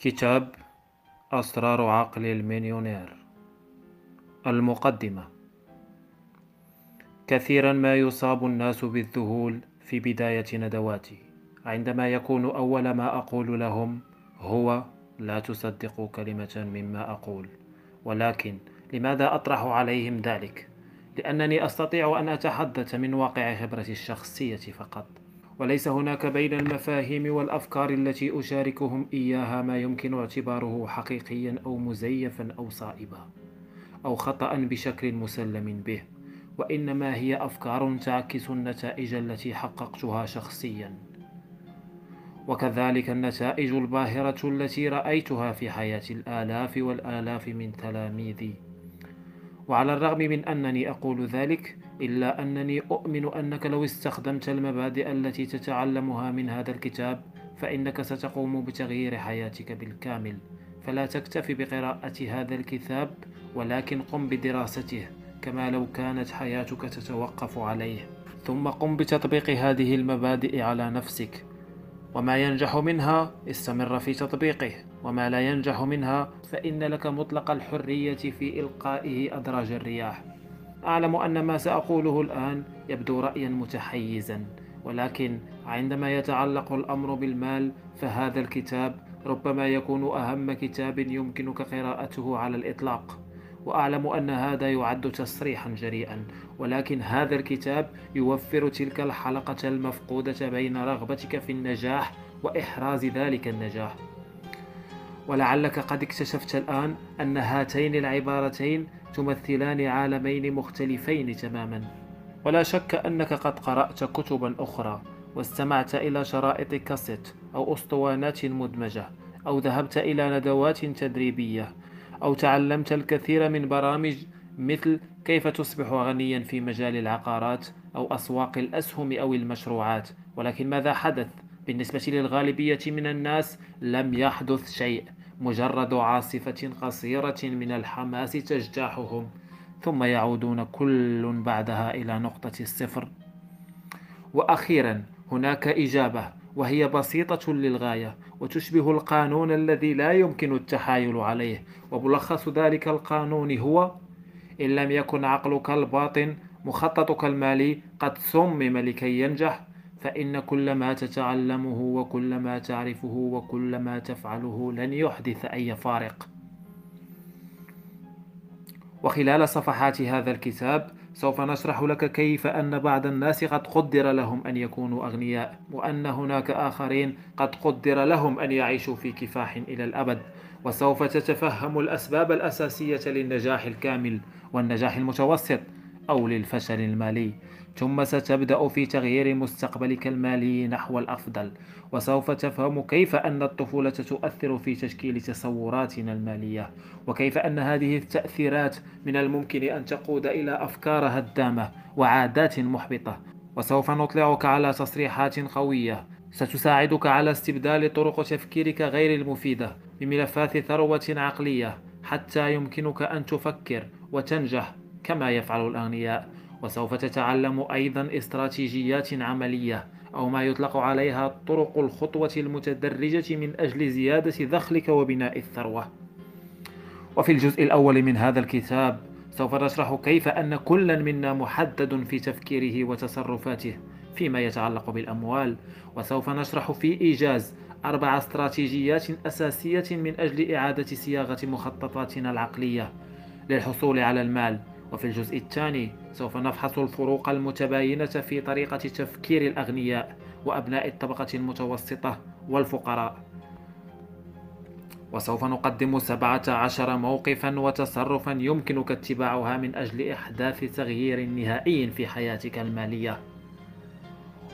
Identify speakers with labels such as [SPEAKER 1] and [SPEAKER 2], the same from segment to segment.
[SPEAKER 1] كتاب أسرار عقل المليونير المقدمة. كثيرا ما يصاب الناس بالذهول في بداية ندواتي. عندما يكون أول ما أقول لهم هو لا تصدقوا كلمة مما أقول ولكن لماذا أطرح عليهم ذلك؟ لأنني أستطيع أن أتحدث من واقع خبرتي الشخصية فقط. وليس هناك بين المفاهيم والأفكار التي أشاركهم إياها ما يمكن اعتباره حقيقيا أو مزيفا أو صائبا أو خطأ بشكل مسلم به وإنما هي أفكار تعكس النتائج التي حققتها شخصيا. وكذلك النتائج الباهرة التي رأيتها في حياة الآلاف والآلاف من تلاميذي وعلى الرغم من أنني أقول ذلك إلا أنني أؤمن أنك لو استخدمت المبادئ التي تتعلمها من هذا الكتاب فإنك ستقوم بتغيير حياتك بالكامل. فلا تكتفي بقراءة هذا الكتاب ولكن قم بدراسته كما لو كانت حياتك تتوقف عليه. ثم قم بتطبيق هذه المبادئ على نفسك. وما ينجح منها استمر في تطبيقه وما لا ينجح منها فإن لك مطلق الحرية في إلقائه أدراج الرياح. أعلم أن ما سأقوله الآن يبدو رأيا متحيزا ولكن عندما يتعلق الأمر بالمال فهذا الكتاب ربما يكون أهم كتاب يمكنك قراءته على الإطلاق. وأعلم أن هذا يعد تصريحا جريئا ولكن هذا الكتاب يوفر تلك الحلقة المفقودة بين رغبتك في النجاح وإحراز ذلك النجاح. ولعلك قد اكتشفت الآن أن هاتين العبارتين تمثلان عالمين مختلفين تماما. ولا شك أنك قد قرأت كتبا أخرى واستمعت إلى شرائط كاسيت أو أسطوانات مدمجة أو ذهبت إلى ندوات تدريبية أو تعلمت الكثير من برامج مثل كيف تصبح غنيا في مجال العقارات أو أسواق الأسهم أو المشروعات. ولكن ماذا حدث؟ بالنسبة للغالبية من الناس لم يحدث شيء مجرد عاصفة قصيرة من الحماس تجتاحهم. ثم يعودون كل بعدها إلى نقطة الصفر. وأخيرا هناك إجابة. وهي بسيطة للغاية وتشبه القانون الذي لا يمكن التحايل عليه. وملخص ذلك القانون هو إن لم يكن عقلك الباطن مخططك المالي قد صمم لكي ينجح فإن كل ما تتعلمه وكل ما تعرفه وكل ما تفعله لن يحدث أي فارق. وخلال صفحات هذا الكتاب سوف نشرح لك كيف أن بعض الناس قد قدر لهم أن يكونوا أغنياء وأن هناك آخرين قد قدر لهم أن يعيشوا في كفاح إلى الأبد. وسوف تتفهم الأسباب الأساسية للنجاح الكامل والنجاح المتوسط أو للفشل المالي. ثم ستبدأ في تغيير مستقبلك المالي نحو الأفضل. وسوف تفهم كيف أن الطفولة تؤثر في تشكيل تصوراتنا المالية وكيف أن هذه التأثيرات من الممكن أن تقود إلى أفكار هدامة وعادات محبطة. وسوف نطلعك على تصريحات قوية. ستساعدك على استبدال طرق تفكيرك غير المفيدة بملفات ثروة عقلية حتى يمكنك أن تفكر وتنجح كما يفعل الأغنياء. وسوف تتعلم أيضا استراتيجيات عملية أو ما يطلق عليها طرق الخطوة المتدرجة من أجل زيادة دخلك وبناء الثروة. وفي الجزء الأول من هذا الكتاب سوف نشرح كيف أن كلا منا محدد في تفكيره وتصرفاته فيما يتعلق بالأموال وسوف نشرح في إيجاز أربع استراتيجيات أساسية من أجل إعادة صياغة مخططاتنا العقلية للحصول على المال. وفي الجزء الثاني سوف نفحص الفروق المتباينة في طريقة تفكير الأغنياء وأبناء الطبقة المتوسطة والفقراء. وسوف نقدم سبعة عشر موقفا وتصرفا يمكنك اتباعها من أجل إحداث تغيير نهائي في حياتك المالية.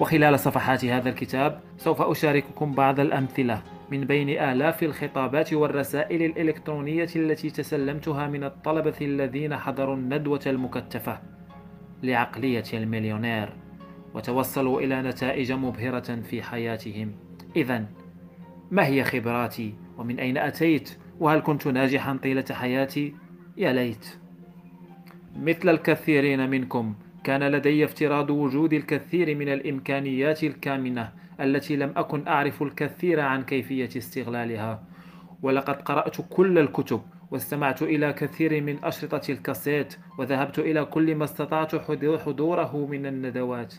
[SPEAKER 1] وخلال صفحات هذا الكتاب سوف أشارككم بعض الأمثلة من بين آلاف الخطابات والرسائل الإلكترونية التي تسلمتها من الطلبة الذين حضروا الندوة المكثفة لعقلية المليونير وتوصلوا إلى نتائج مبهرة في حياتهم. إذا ما هي خبراتي؟ ومن أين أتيت؟ وهل كنت ناجحا طيلة حياتي؟ يا ليت. مثل الكثيرين منكم كان لدي افتراض وجود الكثير من الإمكانيات الكامنة التي لم أكن أعرف الكثير عن كيفية استغلالها. ولقد قرأت كل الكتب واستمعت إلى كثير من أشرطة الكاسيت وذهبت إلى كل ما استطعت حضوره من الندوات.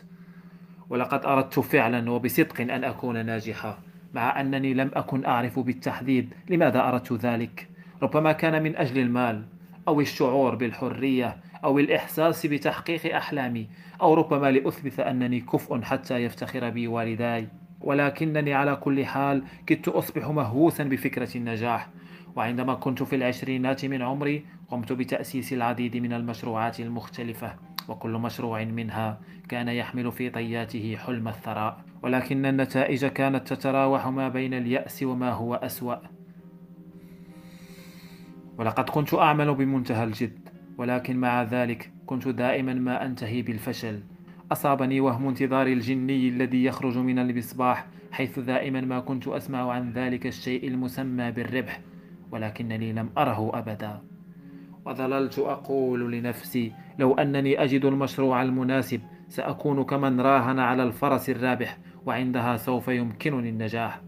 [SPEAKER 1] ولقد أردت فعلا وبصدق أن أكون ناجحا مع أنني لم أكن أعرف بالتحديد لماذا أردت ذلك. ربما كان من أجل المال أو الشعور بالحرية أو الإحساس بتحقيق أحلامي أو ربما لأثبت أنني كفء حتى يفتخر بي والداي. ولكنني على كل حال كدت أصبح مهووسا بفكرة النجاح وعندما كنت في العشرينات من عمري قمت بتأسيس العديد من المشروعات المختلفة وكل مشروع منها كان يحمل في طياته حلم الثراء. ولكن النتائج كانت تتراوح ما بين اليأس وما هو أسوأ. ولقد كنت أعمل بمنتهى الجد ولكن مع ذلك كنت دائما ما أنتهي بالفشل. أصابني وهم انتظار الجني الذي يخرج من المصباح حيث دائما ما كنت أسمع عن ذلك الشيء المسمى بالربح. ولكنني لم أره أبدا. وظللت أقول لنفسي لو أنني أجد المشروع المناسب سأكون كمن راهن على الفرس الرابح وعندها سوف يمكنني النجاح.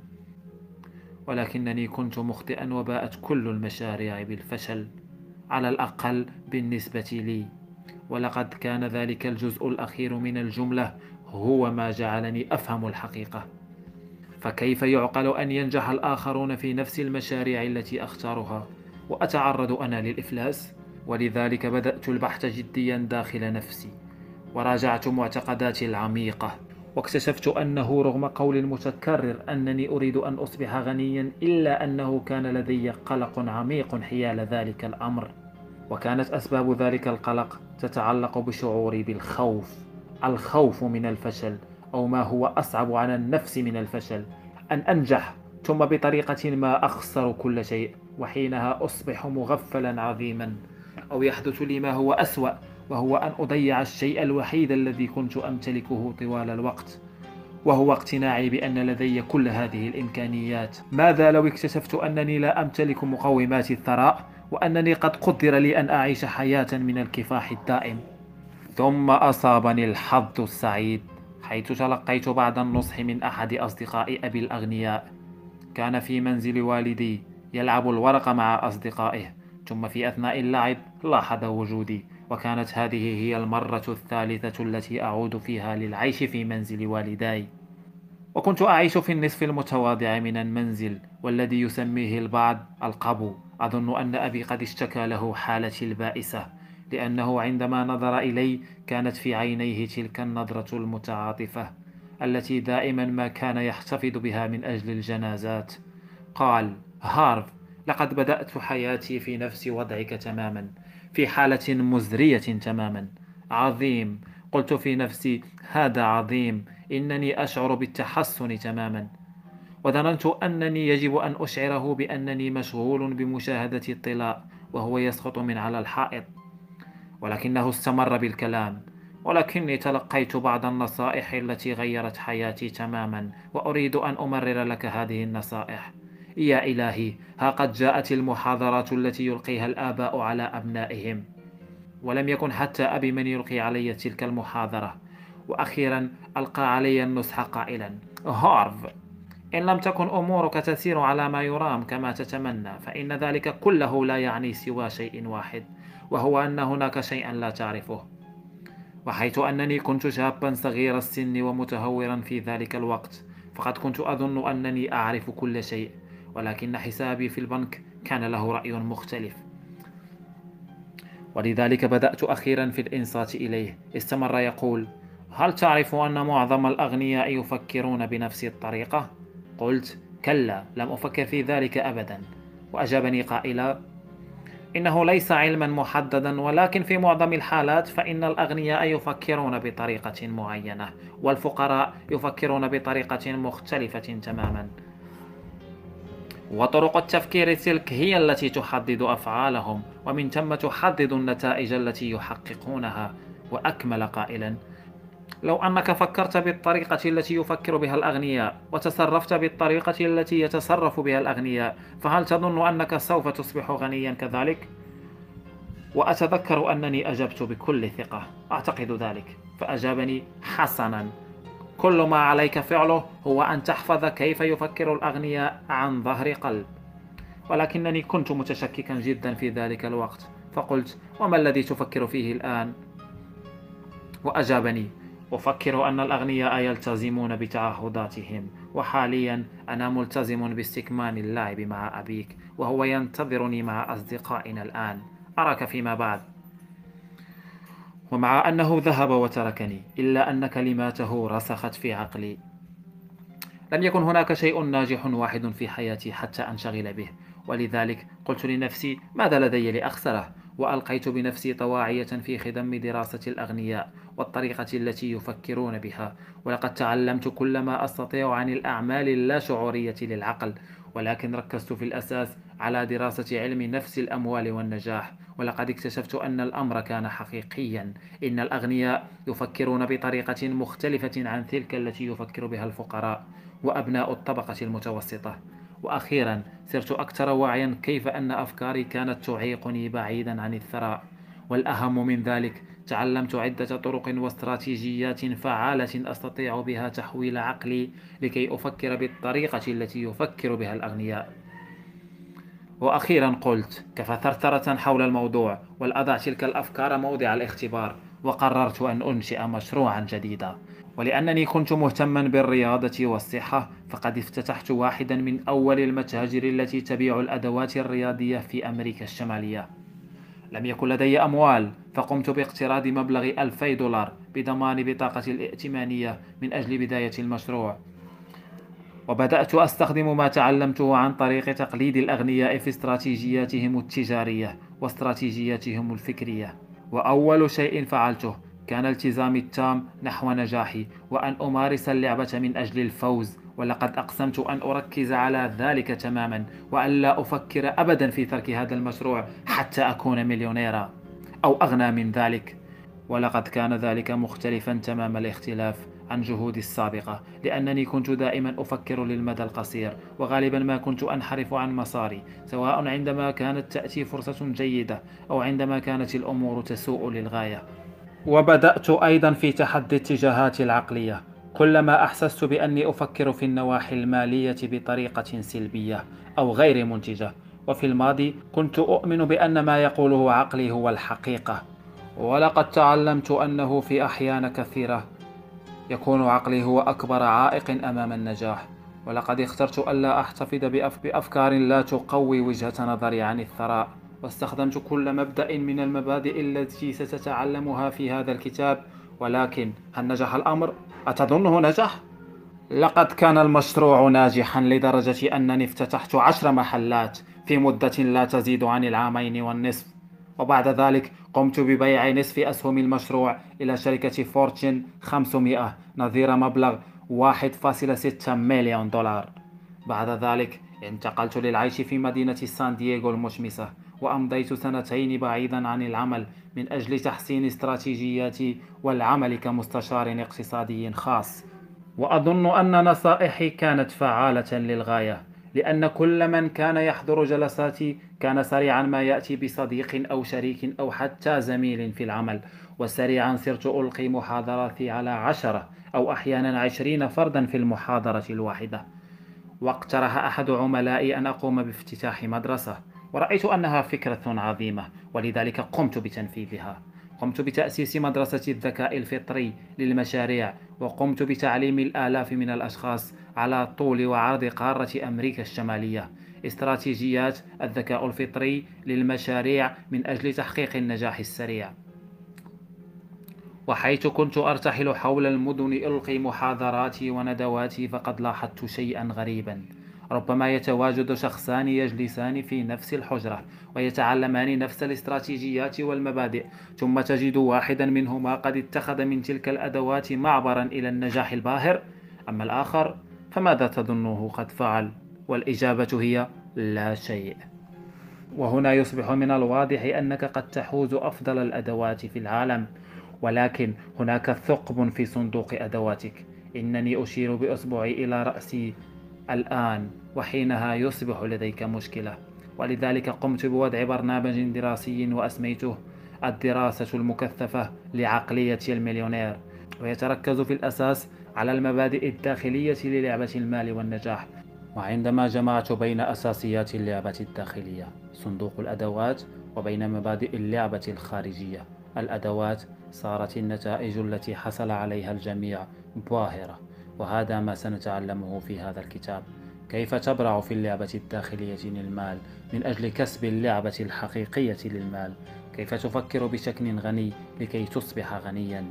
[SPEAKER 1] ولكنني كنت مخطئا وباءت كل المشاريع بالفشل على الأقل بالنسبة لي. ولقد كان ذلك الجزء الأخير من الجملة هو ما جعلني أفهم الحقيقة. فكيف يعقل أن ينجح الآخرون في نفس المشاريع التي أختارها وأتعرض أنا للإفلاس؟ ولذلك بدأت البحث جديا داخل نفسي. وراجعت معتقداتي العميقة. واكتشفت أنه رغم قول المتكرر أنني أريد أن أصبح غنيا إلا أنه كان لدي قلق عميق حيال ذلك الأمر. وكانت أسباب ذلك القلق تتعلق بشعوري بالخوف. الخوف من الفشل. أو ما هو أصعب على النفس من الفشل أن أنجح ثم بطريقة ما أخسر كل شيء وحينها أصبح مغفلا عظيما. أو يحدث لي ما هو أسوأ وهو أن أضيع الشيء الوحيد الذي كنت أمتلكه طوال الوقت. وهو اقتناعي بأن لدي كل هذه الإمكانيات. ماذا لو اكتشفت أنني لا أمتلك مقومات الثراء وأنني قد قدر لي أن أعيش حياة من الكفاح الدائم؟ ثم أصابني الحظ السعيد. حيث تلقيت بعض النصح من أحد أصدقاء أبي الأغنياء. كان في منزل والدي يلعب الورق مع أصدقائه ثم في أثناء اللعب لاحظ وجودي وكانت هذه هي المرة الثالثة التي أعود فيها للعيش في منزل والداي. وكنت أعيش في النصف المتواضع من المنزل والذي يسميه البعض القبو. أظن أن أبي قد اشتكى له حالتي البائسة. لأنه عندما نظر إلي كانت في عينيه تلك النظرة المتعاطفة التي دائما ما كان يحتفظ بها من أجل الجنازات. قال هارف لقد بدأت حياتي في نفس وضعك تماما في حالة مزرية تماما. عظيم قلت في نفسي هذا عظيم إنني أشعر بالتحسن تماما. وظننت أنني يجب أن أشعره بأنني مشغول بمشاهدة الطلاء وهو يسقط من على الحائط. ولكنه استمر بالكلام ولكني تلقيت بعض النصائح التي غيرت حياتي تماما وأريد أن أمرر لك هذه النصائح. يا إلهي ها قد جاءت المحاضرات التي يلقيها الآباء على أبنائهم. ولم يكن حتى أبي من يلقي علي تلك المحاضرة. وأخيرا ألقى علي النصح قائلا. هارف إن لم تكن أمورك تسير على ما يرام كما تتمنى فإن ذلك كله لا يعني سوى شيء واحد. وهو أن هناك شيئا لا تعرفه. وحيث أنني كنت شابا صغير السن ومتهورا في ذلك الوقت فقد كنت أظن أنني أعرف كل شيء ولكن حسابي في البنك كان له رأي مختلف. ولذلك بدأت أخيرا في الإنصات إليه. استمر يقول هل تعرف أن معظم الأغنياء يفكرون بنفس الطريقة؟ قلت كلا لم أفكر في ذلك أبدا. وأجابني قائلا إنه ليس علما محددا ولكن في معظم الحالات فإن الأغنياء يفكرون بطريقة معينة والفقراء يفكرون بطريقة مختلفة تماما. وطرق التفكير تلك هي التي تحدد أفعالهم ومن ثم تحدد النتائج التي يحققونها وأكمل قائلا لو أنك فكرت بالطريقة التي يفكر بها الأغنياء وتصرفت بالطريقة التي يتصرف بها الأغنياء فهل تظن أنك سوف تصبح غنيا كذلك؟ وأتذكر أنني أجبت بكل ثقة أعتقد ذلك فأجابني حسنا كل ما عليك فعله هو أن تحفظ كيف يفكر الأغنياء عن ظهر قلب ولكنني كنت متشككا جدا في ذلك الوقت فقلت وما الذي تفكر فيه الآن؟ وأجابني أفكر أن الأغنياء يلتزمون بتعهداتهم وحاليا أنا ملتزم باستكمال اللعب مع أبيك وهو ينتظرني مع أصدقائنا الآن. أراك فيما بعد. ومع أنه ذهب وتركني إلا أن كلماته رسخت في عقلي. لم يكن هناك شيء ناجح واحد في حياتي حتى أنشغل به ولذلك قلت لنفسي ماذا لدي لأخسره؟ وألقيت بنفسي طواعية في خدم دراسة الأغنياء. والطريقة التي يفكرون بها. ولقد تعلمت كل ما أستطيع عن الأعمال اللاشعورية للعقل ولكن ركزت في الأساس على دراسة علم نفس الأموال والنجاح. ولقد اكتشفت أن الأمر كان حقيقيا. إن الأغنياء يفكرون بطريقة مختلفة عن تلك التي يفكر بها الفقراء وأبناء الطبقة المتوسطة. وأخيرا صرت أكثر وعيا كيف أن أفكاري كانت تعيقني بعيدا عن الثراء. والأهم من ذلك تعلمت عدة طرق واستراتيجيات فعالة أستطيع بها تحويل عقلي لكي أفكر بالطريقة التي يفكر بها الأغنياء. وأخيرا قلت كفى ثرثرة حول الموضوع والأضع تلك الأفكار موضع الاختبار وقررت أن أنشئ مشروعا جديدا. ولأنني كنت مهتما بالرياضة والصحة فقد افتتحت واحدا من أول المتاجر التي تبيع الأدوات الرياضية في أمريكا الشمالية. لم يكن لدي أموال فقمت باقتراض مبلغ ألفي دولار بضمان بطاقة الائتمانية من أجل بداية المشروع. وبدأت أستخدم ما تعلمته عن طريق تقليد الأغنياء في استراتيجياتهم التجارية واستراتيجياتهم الفكرية. وأول شيء فعلته كان التزامي التام نحو نجاحي وأن أمارس اللعبة من أجل الفوز ولقد أقسمت أن أركز على ذلك تماما وأن لا أفكر أبدا في ترك هذا المشروع حتى أكون مليونيرا أو أغنى من ذلك. ولقد كان ذلك مختلفا تمام الاختلاف عن جهودي السابقة لأنني كنت دائما أفكر للمدى القصير وغالبا ما كنت أنحرف عن مساري سواء عندما كانت تأتي فرصة جيدة أو عندما كانت الأمور تسوء للغاية. وبدأت أيضا في تحدي اتجاهاتي العقلية كلما أحسست بأني أفكر في النواحي المالية بطريقة سلبية أو غير منتجة وفي الماضي كنت أؤمن بأن ما يقوله عقلي هو الحقيقة. ولقد تعلمت أنه في أحيان كثيرة يكون عقلي هو أكبر عائق أمام النجاح. ولقد اخترت ألا أحتفظ بأفكار لا تقوي وجهة نظري عن الثراء واستخدمت كل مبدأ من المبادئ التي ستتعلمها في هذا الكتاب ولكن هل نجح الأمر؟ أتظنه نجح؟ لقد كان المشروع ناجحا لدرجة أنني افتتحت عشر محلات في مدة لا تزيد عن العامين والنصف وبعد ذلك قمت ببيع نصف أسهم المشروع إلى شركة Fortune 500 نظير مبلغ 1.6 مليون دولار بعد ذلك انتقلت للعيش في مدينة سان دييغو المشمسة وأمضيت سنتين بعيدا عن العمل من أجل تحسين استراتيجياتي والعمل كمستشار اقتصادي خاص. وأظن أن نصائحي كانت فعالة للغاية لأن كل من كان يحضر جلساتي كان سريعا ما يأتي بصديق أو شريك أو حتى زميل في العمل. وسريعا صرت ألقي محاضراتي على عشرة أو أحيانا عشرين فردا في المحاضرة الواحدة. واقترح أحد عملائي أن أقوم بافتتاح مدرسة. ورأيت أنها فكرة عظيمة ولذلك قمت بتنفيذها. قمت بتأسيس مدرسة الذكاء الفطري للمشاريع وقمت بتعليم الآلاف من الأشخاص على طول وعرض قارة أمريكا الشمالية. استراتيجيات الذكاء الفطري للمشاريع من أجل تحقيق النجاح السريع. وحيث كنت أرتحل حول المدن ألقي محاضراتي وندواتي فقد لاحظت شيئا غريبا. ربما يتواجد شخصان يجلسان في نفس الحجرة ويتعلمان نفس الاستراتيجيات والمبادئ ثم تجد واحدا منهما قد اتخذ من تلك الأدوات معبرا إلى النجاح الباهر. أما الآخر فماذا تظنه قد فعل؟ والإجابة هي لا شيء. وهنا يصبح من الواضح أنك قد تحوز أفضل الأدوات في العالم ولكن هناك ثقب في صندوق أدواتك. إنني أشير بإصبعي إلى رأسي الآن وحينها يصبح لديك مشكلة. ولذلك قمت بوضع برنامج دراسي وأسميته الدراسة المكثفة لعقلية المليونير. ويتركز في الأساس على المبادئ الداخلية للعبة المال والنجاح. وعندما جمعت بين أساسيات اللعبة الداخلية صندوق الأدوات وبين مبادئ اللعبة الخارجية الأدوات صارت النتائج التي حصل عليها الجميع باهرة وهذا ما سنتعلمه في هذا الكتاب. كيف تبرع في اللعبة الداخلية للمال؟ من أجل كسب اللعبة الحقيقية للمال. كيف تفكر بشكل غني لكي تصبح غنيا؟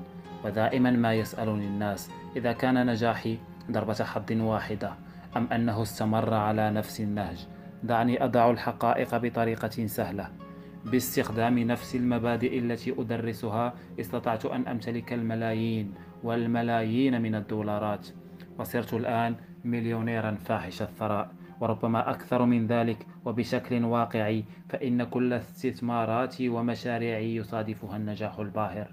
[SPEAKER 1] ودائما ما يسألني الناس إذا كان نجاحي ضربة حظ واحدة أم أنه استمر على نفس النهج؟ دعني أضع الحقائق بطريقة سهلة. باستخدام نفس المبادئ التي أدرسها استطعت أن أمتلك الملايين. والملايين من الدولارات. وصرت الآن مليونيرا فاحش الثراء. وربما أكثر من ذلك وبشكل واقعي فإن كل استثماراتي ومشاريعي يصادفها النجاح الباهر.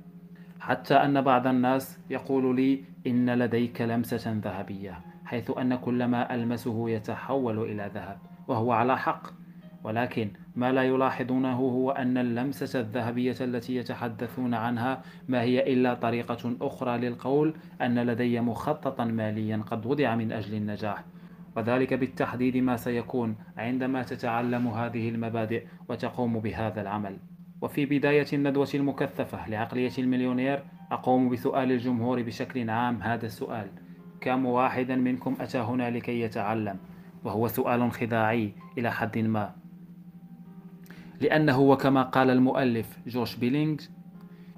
[SPEAKER 1] حتى أن بعض الناس يقول لي إن لديك لمسة ذهبية حيث أن كل ما ألمسه يتحول إلى ذهب وهو على حق. ولكن ما لا يلاحظونه هو أن اللمسة الذهبية التي يتحدثون عنها ما هي إلا طريقة أخرى للقول أن لدي مخططا ماليا قد وضع من أجل النجاح. وذلك بالتحديد ما سيكون عندما تتعلم هذه المبادئ وتقوم بهذا العمل. وفي بداية الندوة المكثفة لعقلية المليونير أقوم بسؤال الجمهور بشكل عام هذا السؤال. كم واحدا منكم أتى هنا لكي يتعلم؟ وهو سؤال خداعي إلى حد ما. لأنه وكما قال المؤلف جورج بيلينغ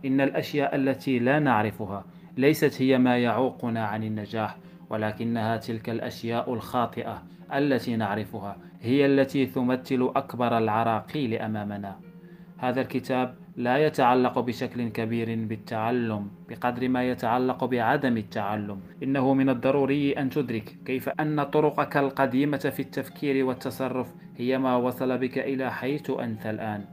[SPEAKER 1] إن الأشياء التي لا نعرفها ليست هي ما يعوقنا عن النجاح ولكنها تلك الأشياء الخاطئة التي نعرفها هي التي تمثل أكبر العراقيل أمامنا. هذا الكتاب لا يتعلق بشكل كبير بالتعلم بقدر ما يتعلق بعدم التعلم. إنه من الضروري أن تدرك كيف أن طرقك القديمة في التفكير والتصرف هي ما وصل بك إلى حيث أنت الآن.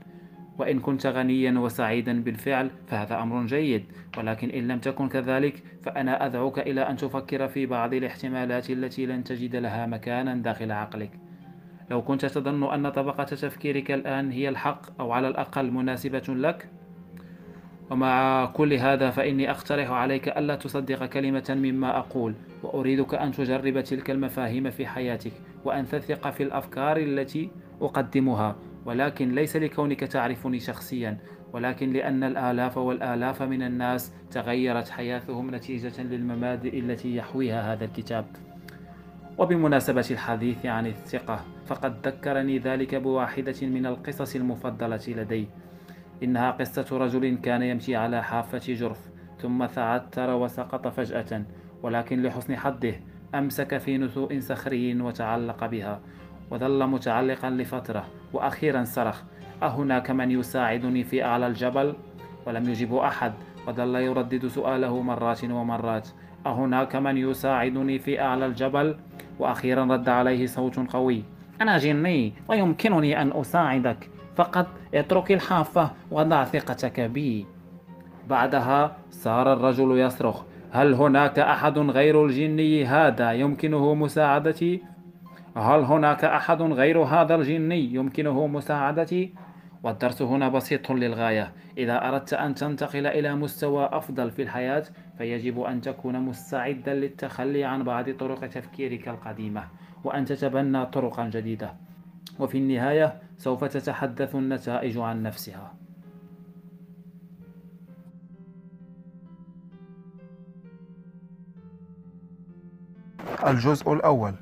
[SPEAKER 1] وإن كنت غنيا وسعيدا بالفعل فهذا أمر جيد. ولكن إن لم تكن كذلك فأنا أدعوك إلى أن تفكر في بعض الاحتمالات التي لن تجد لها مكانا داخل عقلك. لو كنت تظن أن طبقة تفكيرك الآن هي الحق أو على الأقل مناسبة لك ومع كل هذا فإني أقترح عليك ألا تصدق كلمة مما أقول وأريدك أن تجرب تلك المفاهيم في حياتك وأن تثق في الأفكار التي أقدمها ولكن ليس لكونك تعرفني شخصيا ولكن لأن الآلاف والآلاف من الناس تغيرت حياتهم نتيجة للمبادئ التي يحويها هذا الكتاب. وبمناسبة الحديث عن الثقة فقد ذكرني ذلك بواحدة من القصص المفضلة لدي إنها قصة رجل كان يمشي على حافة جرف ثم تعثر وسقط فجأة ولكن لحسن حظه أمسك في نسوء صخري وتعلق بها وظل متعلقا لفترة وأخيرا صرخ أهناك من يساعدني في أعلى الجبل؟ ولم يجب أحد وظل يردد سؤاله مرات ومرات أهناك من يساعدني في أعلى الجبل؟ وأخيرا رد عليه صوت قوي أنا جني ويمكنني أن أساعدك فقط اترك الحافة وضع ثقتك بي بعدها صار الرجل يصرخ هل هناك أحد غير الجني هذا يمكنه مساعدتي؟ هل هناك أحد غير هذا الجني يمكنه مساعدتي؟ والدرس هنا بسيط للغاية. إذا أردت أن تنتقل إلى مستوى أفضل في الحياة فيجب أن تكون مستعدا للتخلي عن بعض طرق تفكيرك القديمة وأن تتبنى طرقا جديدة. وفي النهاية سوف تتحدث النتائج عن نفسها.
[SPEAKER 2] الجزء الأول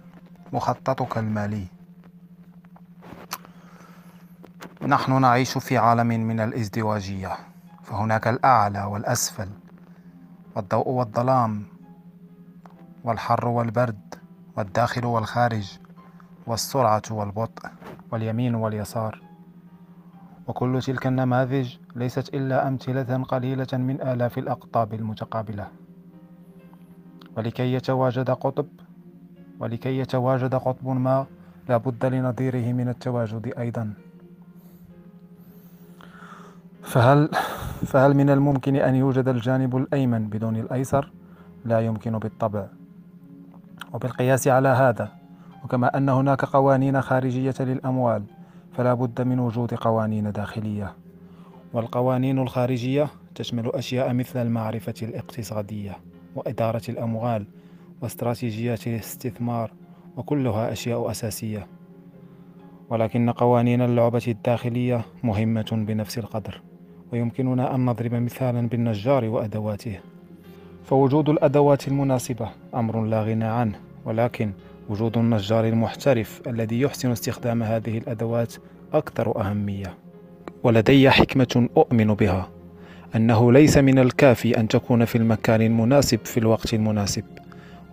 [SPEAKER 2] مخططك المالي. نحن نعيش في عالم من الازدواجية فهناك الأعلى والأسفل والضوء والظلام والحر والبرد والداخل والخارج والسرعة والبطء واليمين واليسار. وكل تلك النماذج ليست إلا أمثلة قليلة من آلاف الأقطاب المتقابلة. ولكي يتواجد قطب ولكي يتواجد قطب ما لا بد لنظيره من التواجد أيضا. فهل فهل من الممكن أن يوجد الجانب الأيمن بدون الأيسر؟ لا يمكن بالطبع. وبالقياس على هذا وكما أن هناك قوانين خارجية للأموال فلا بد من وجود قوانين داخلية. والقوانين الخارجية تشمل أشياء مثل المعرفة الاقتصادية وإدارة الأموال واستراتيجيات الاستثمار وكلها أشياء أساسية. ولكن قوانين اللعبة الداخلية مهمة بنفس القدر. ويمكننا أن نضرب مثالا بالنجار وأدواته. فوجود الأدوات المناسبة أمر لا غنى عنه ولكن وجود النجار المحترف الذي يحسن استخدام هذه الأدوات أكثر أهمية. ولدي حكمة أؤمن بها أنه ليس من الكافي أن تكون في المكان المناسب في الوقت المناسب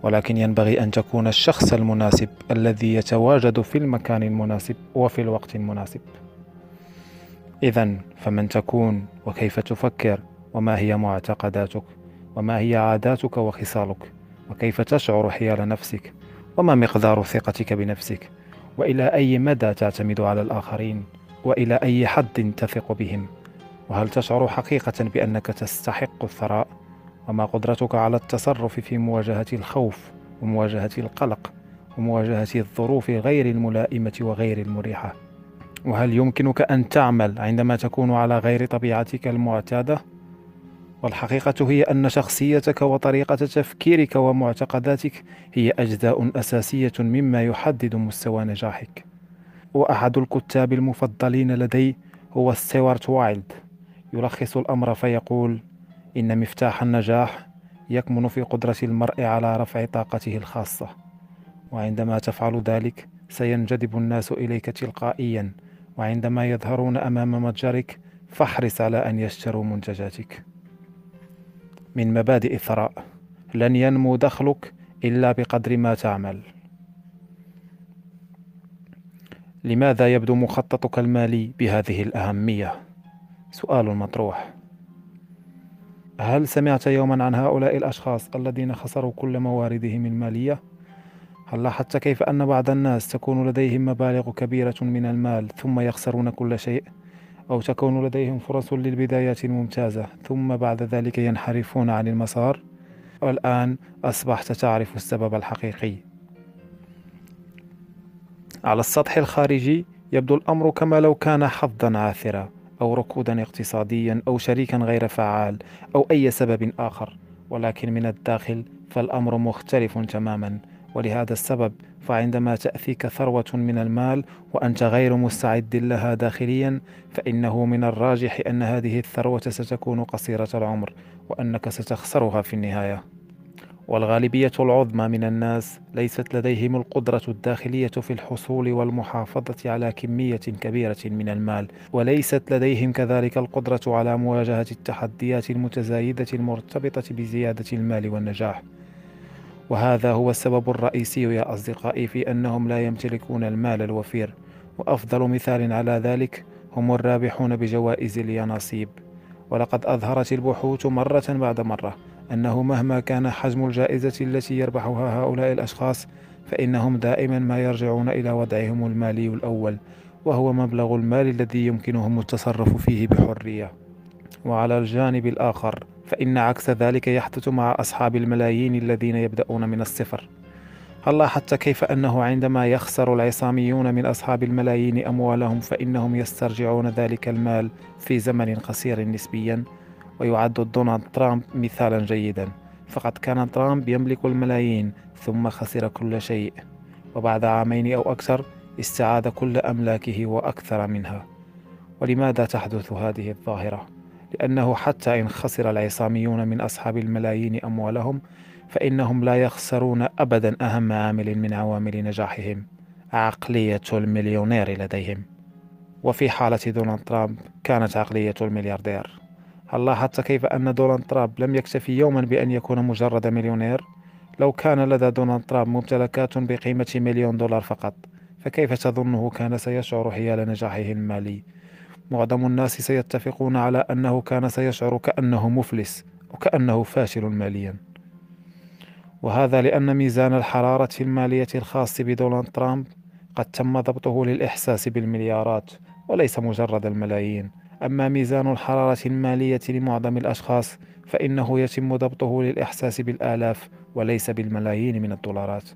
[SPEAKER 2] ولكن ينبغي أن تكون الشخص المناسب الذي يتواجد في المكان المناسب وفي الوقت المناسب. إذا فمن تكون وكيف تفكر؟ وما هي معتقداتك؟ وما هي عاداتك وخصالك؟ وكيف تشعر حيال نفسك؟ وما مقدار ثقتك بنفسك؟ وإلى أي مدى تعتمد على الآخرين؟ وإلى أي حد تثق بهم؟ وهل تشعر حقيقة بأنك تستحق الثراء؟ وما قدرتك على التصرف في مواجهة الخوف ومواجهة القلق ومواجهة الظروف غير الملائمة وغير المريحة؟ وهل يمكنك أن تعمل عندما تكون على غير طبيعتك المعتادة؟ والحقيقة هي أن شخصيتك وطريقة تفكيرك ومعتقداتك هي أجزاء أساسية مما يحدد مستوى نجاحك. وأحد الكتاب المفضلين لدي هو ستيوارت وايلد، يلخص الأمر فيقول: إن مفتاح النجاح يكمن في قدرة المرء على رفع طاقته الخاصة، وعندما تفعل ذلك سينجذب الناس إليك تلقائيا، وعندما يظهرون أمام متجرك فاحرص على أن يشتروا منتجاتك. من مبادئ الثراء لن ينمو دخلك إلا بقدر ما تعمل لماذا يبدو مخططك المالي بهذه الأهمية؟ سؤال مطروح هل سمعت يوما عن هؤلاء الأشخاص الذين خسروا كل مواردهم المالية؟ هل لاحظت كيف أن بعض الناس تكون لديهم مبالغ كبيرة من المال ثم يخسرون كل شيء؟ أو تكون لديهم فرص للبدايات الممتازة ثم بعد ذلك ينحرفون عن المسار. والآن أصبحت تعرف السبب الحقيقي. على السطح الخارجي يبدو الأمر كما لو كان حظا عاثرا أو ركودا اقتصاديا أو شريكا غير فعال أو أي سبب آخر. ولكن من الداخل فالأمر مختلف تماما. ولهذا السبب فعندما تأتيك ثروة من المال وأنت غير مستعد لها داخليا فإنه من الراجح أن هذه الثروة ستكون قصيرة العمر وأنك ستخسرها في النهاية والغالبية العظمى من الناس ليست لديهم القدرة الداخلية في الحصول والمحافظة على كمية كبيرة من المال، وليست لديهم كذلك القدرة على مواجهة التحديات المتزايدة المرتبطة بزيادة المال والنجاح. وهذا هو السبب الرئيسي يا أصدقائي في أنهم لا يمتلكون المال الوفير. وأفضل مثال على ذلك هم الرابحون بجوائز اليانصيب. ولقد أظهرت البحوث مرة بعد مرة أنه مهما كان حجم الجائزة التي يربحها هؤلاء الأشخاص فإنهم دائما ما يرجعون إلى وضعهم المالي الأول وهو مبلغ المال الذي يمكنهم التصرف فيه بحرية. وعلى الجانب الآخر فإن عكس ذلك يحدث مع أصحاب الملايين الذين يبدأون من الصفر. هل لاحظت كيف أنه عندما يخسر العصاميون من أصحاب الملايين أموالهم فإنهم يسترجعون ذلك المال في زمن قصير نسبيا؟ ويعد دونالد ترامب مثالا جيدا. فقد كان ترامب يملك الملايين ثم خسر كل شيء. وبعد عامين أو أكثر استعاد كل أملاكه وأكثر منها. ولماذا تحدث هذه الظاهرة؟ لأنه حتى إن خسر العصاميون من أصحاب الملايين أموالهم فإنهم لا يخسرون أبدا أهم عامل من عوامل نجاحهم عقلية المليونير لديهم وفي حالة دونالد ترامب كانت عقلية الملياردير هل لاحظت كيف أن دونالد ترامب لم يكتفي يوما بأن يكون مجرد مليونير؟ لو كان لدى دونالد ترامب ممتلكات بقيمة مليون دولار فقط فكيف تظنه كان سيشعر حيال نجاحه المالي؟ معظم الناس سيتفقون على أنه كان سيشعر كأنه مفلس وكأنه فاشل ماليا. وهذا لأن ميزان الحرارة المالية الخاص بدونالد ترامب قد تم ضبطه للإحساس بالمليارات وليس مجرد الملايين. أما ميزان الحرارة المالية لمعظم الأشخاص فإنه يتم ضبطه للإحساس بالآلاف وليس بالملايين من الدولارات.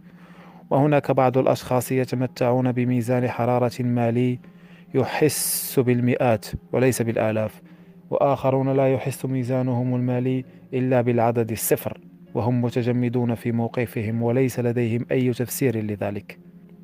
[SPEAKER 2] وهناك بعض الأشخاص يتمتعون بميزان حرارة مالي يحس بالمئات وليس بالآلاف وآخرون لا يحس ميزانهم المالي إلا بالعدد الصفر وهم متجمدون في موقفهم وليس لديهم أي تفسير لذلك.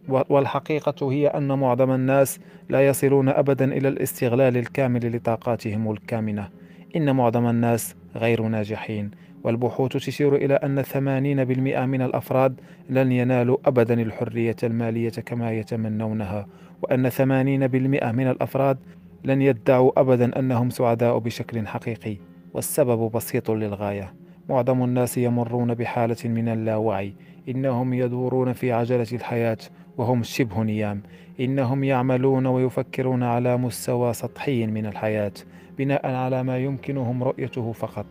[SPEAKER 2] والحقيقة هي أن معظم الناس لا يصلون أبدا إلى الاستغلال الكامل لطاقاتهم الكامنة. إن معظم الناس غير ناجحين والبحوث تشير إلى أن 80% من الأفراد لن ينالوا أبدا الحرية المالية كما يتمنونها. وأن 80% من الأفراد لن يدعوا أبدا أنهم سعداء بشكل حقيقي والسبب بسيط للغاية. معظم الناس يمرون بحالة من اللاوعي. إنهم يدورون في عجلة الحياة وهم شبه نيام. إنهم يعملون ويفكرون على مستوى سطحي من الحياة بناء على ما يمكنهم رؤيته فقط.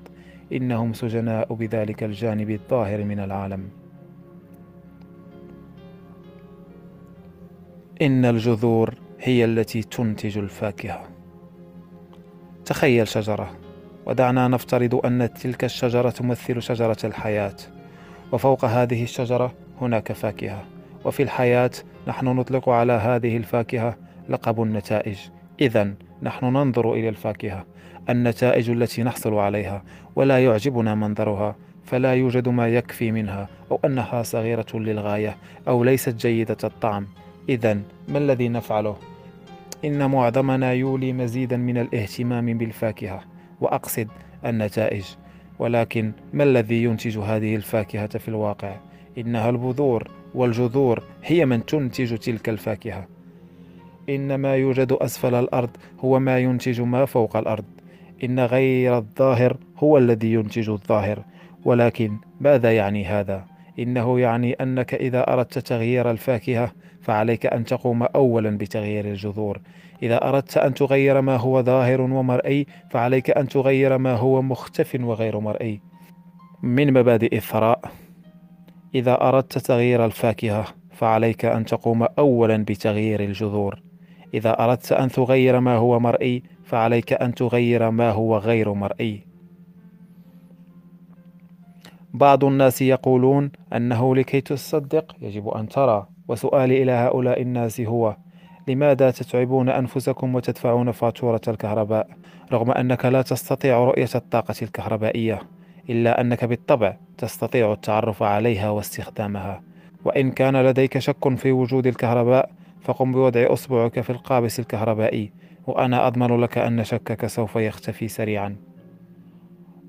[SPEAKER 2] إنهم سجناء بذلك الجانب الظاهر من العالم. إن الجذور هي التي تنتج الفاكهة. تخيل شجرة ودعنا نفترض أن تلك الشجرة تمثل شجرة الحياة وفوق هذه الشجرة هناك فاكهة وفي الحياة نحن نطلق على هذه الفاكهة لقب النتائج. إذا نحن ننظر إلى الفاكهة النتائج التي نحصل عليها ولا يعجبنا منظرها فلا يوجد ما يكفي منها أو أنها صغيرة للغاية أو ليست جيدة الطعم. إذا ما الذي نفعله؟ إن معظمنا يولي مزيدا من الاهتمام بالفاكهة وأقصد النتائج ولكن ما الذي ينتج هذه الفاكهة في الواقع؟ إنها البذور والجذور هي من تنتج تلك الفاكهة إن ما يوجد أسفل الأرض هو ما ينتج ما فوق الأرض إن غير الظاهر هو الذي ينتج الظاهر ولكن ماذا يعني هذا؟ إنه يعني أنك إذا أردت تغيير الفاكهة فعليك أن تقوم أولا بتغيير الجذور. إذا أردت أن تغير ما هو ظاهر ومرئي فعليك أن تغير ما هو مختف وغير مرئي. من مبادئ الثراء إذا أردت تغيير الفاكهة فعليك أن تقوم أولا بتغيير الجذور. إذا أردت أن تغير ما هو مرئي فعليك أن تغير ما هو غير مرئي. بعض الناس يقولون أنه لكي تصدق يجب أن ترى. وسؤالي إلى هؤلاء الناس هو لماذا تتعبون أنفسكم وتدفعون فاتورة الكهرباء؟ رغم أنك لا تستطيع رؤية الطاقة الكهربائية إلا أنك بالطبع تستطيع التعرف عليها واستخدامها. وإن كان لديك شك في وجود الكهرباء فقم بوضع أصبعك في القابس الكهربائي وأنا أضمن لك أن شكك سوف يختفي سريعا.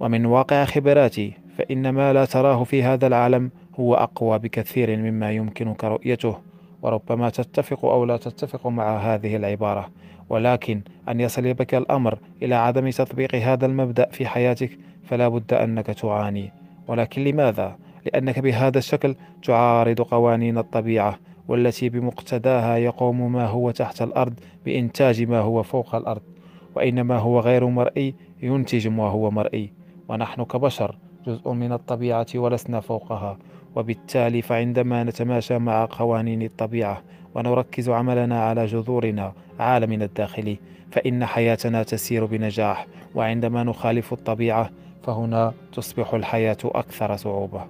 [SPEAKER 2] ومن واقع خبراتي فإن ما لا تراه في هذا العالم هو أقوى بكثير مما يمكنك رؤيته وربما تتفق أو لا تتفق مع هذه العبارة. ولكن أن يصل بك الأمر إلى عدم تطبيق هذا المبدأ في حياتك فلا بد أنك تعاني. ولكن لماذا؟ لأنك بهذا الشكل تعارض قوانين الطبيعة والتي بمقتداها يقوم ما هو تحت الأرض بإنتاج ما هو فوق الأرض. وإن ما هو غير مرئي ينتج ما هو مرئي. ونحن كبشر جزء من الطبيعة ولسنا فوقها. وبالتالي فعندما نتماشى مع قوانين الطبيعة ونركز عملنا على جذورنا عالمنا الداخلي فإن حياتنا تسير بنجاح وعندما نخالف الطبيعة فهنا تصبح الحياة أكثر صعوبة.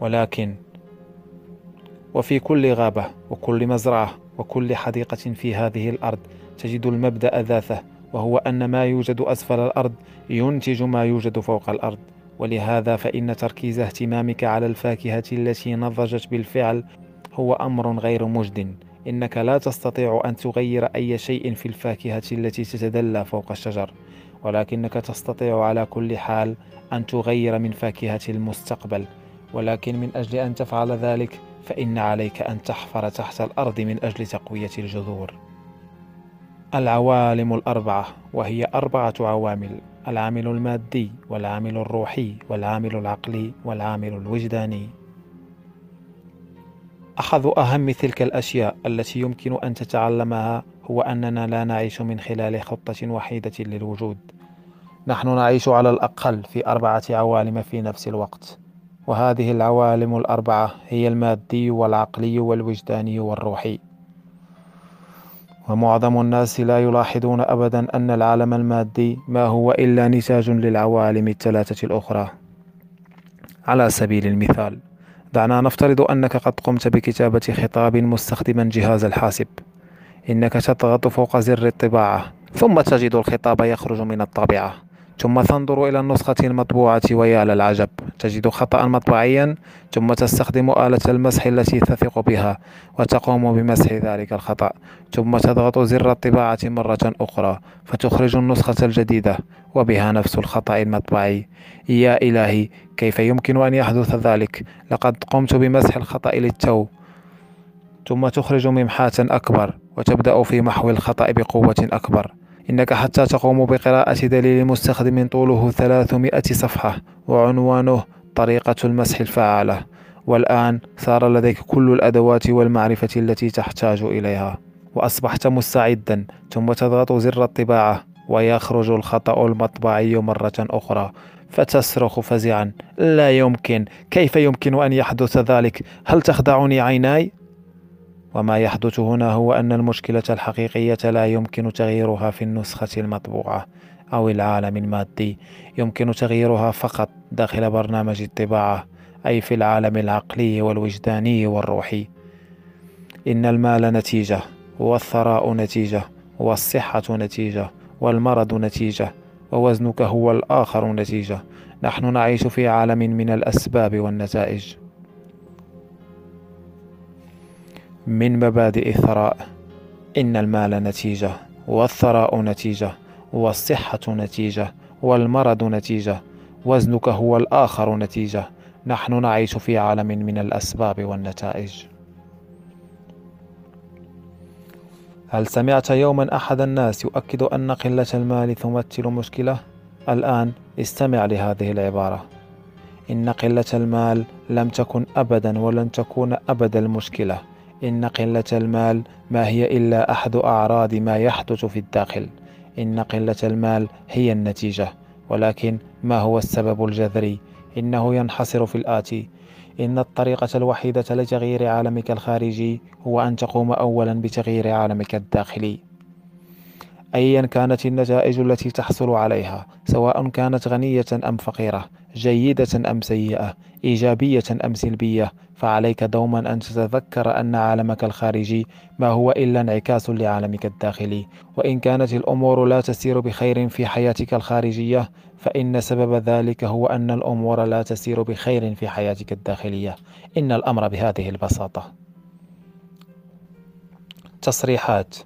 [SPEAKER 2] ولكن وفي كل غابة وكل مزرعة وكل حديقة في هذه الأرض تجد المبدأ ذاته وهو أن ما يوجد أسفل الأرض ينتج ما يوجد فوق الأرض. ولهذا فإن تركيز اهتمامك على الفاكهة التي نضجت بالفعل هو أمر غير مجد. إنك لا تستطيع أن تغير أي شيء في الفاكهة التي تتدلى فوق الشجر ولكنك تستطيع على كل حال أن تغير من فاكهة المستقبل. ولكن من أجل أن تفعل ذلك فإن عليك أن تحفر تحت الأرض من أجل تقوية الجذور. العوالم الأربعة وهي أربعة عوامل. العامل المادي والعامل الروحي والعامل العقلي والعامل الوجداني. أحد أهم تلك الأشياء التي يمكن أن تتعلمها هو أننا لا نعيش من خلال خطة وحيدة للوجود. نحن نعيش على الأقل في أربعة عوالم في نفس الوقت وهذه العوالم الأربعة هي المادي والعقلي والوجداني والروحي. ومعظم الناس لا يلاحظون أبدا أن العالم المادي ما هو إلا نتاج للعوالم الثلاثة الأخرى. على سبيل المثال دعنا نفترض أنك قد قمت بكتابة خطاب مستخدما جهاز الحاسب. إنك تضغط فوق زر الطباعة ثم تجد الخطاب يخرج من الطابعة. ثم تنظر إلى النسخة المطبوعة ويا للعجب تجد خطأ مطبعيا ثم تستخدم آلة المسح التي تثق بها وتقوم بمسح ذلك الخطأ. ثم تضغط زر الطباعة مرة أخرى فتخرج النسخة الجديدة وبها نفس الخطأ المطبعي. يا إلهي كيف يمكن أن يحدث ذلك؟ لقد قمت بمسح الخطأ للتو. ثم تخرج ممحاة أكبر وتبدأ في محو الخطأ بقوة أكبر. إنك حتى تقوم بقراءة دليل مستخدم طوله 300 صفحة وعنوانه طريقة المسح الفعالة والآن صار لديك كل الأدوات والمعرفة التي تحتاج إليها. وأصبحت مستعدا ثم تضغط زر الطباعة ويخرج الخطأ المطبعي مرة أخرى. فتصرخ فزعا لا يمكن كيف يمكن أن يحدث ذلك؟ هل تخدعني عيناي؟ وما يحدث هنا هو أن المشكلة الحقيقية لا يمكن تغييرها في النسخة المطبوعة أو العالم المادي. يمكن تغييرها فقط داخل برنامج الطباعة أي في العالم العقلي والوجداني والروحي. إن المال نتيجة والثراء نتيجة والصحة نتيجة والمرض نتيجة ووزنك هو الآخر نتيجة. نحن نعيش في عالم من الأسباب والنتائج. من مبادئ الثراء. إن المال نتيجة والثراء نتيجة والصحة نتيجة والمرض نتيجة وزنك هو الآخر نتيجة. نحن نعيش في عالم من الأسباب والنتائج. هل سمعت يوما أحد الناس يؤكد أن قلة المال تمثل مشكلة؟ الآن استمع لهذه العبارة. إن قلة المال لم تكن أبدا ولن تكون أبدا المشكلة. إن قلة المال ما هي إلا أحد أعراض ما يحدث في الداخل. إن قلة المال هي النتيجة ولكن ما هو السبب الجذري؟ إنه ينحصر في الآتي. إن الطريقة الوحيدة لتغيير عالمك الخارجي هو أن تقوم أولا بتغيير عالمك الداخلي. أيا كانت النتائج التي تحصل عليها سواء كانت غنية أم فقيرة جيدة أم سيئة إيجابية أم سلبية؟ فعليك دوما أن تتذكر أن عالمك الخارجي ما هو إلا انعكاس لعالمك الداخلي. وإن كانت الأمور لا تسير بخير في حياتك الخارجية فإن سبب ذلك هو أن الأمور لا تسير بخير في حياتك الداخلية. إن الأمر بهذه البساطة. تصريحات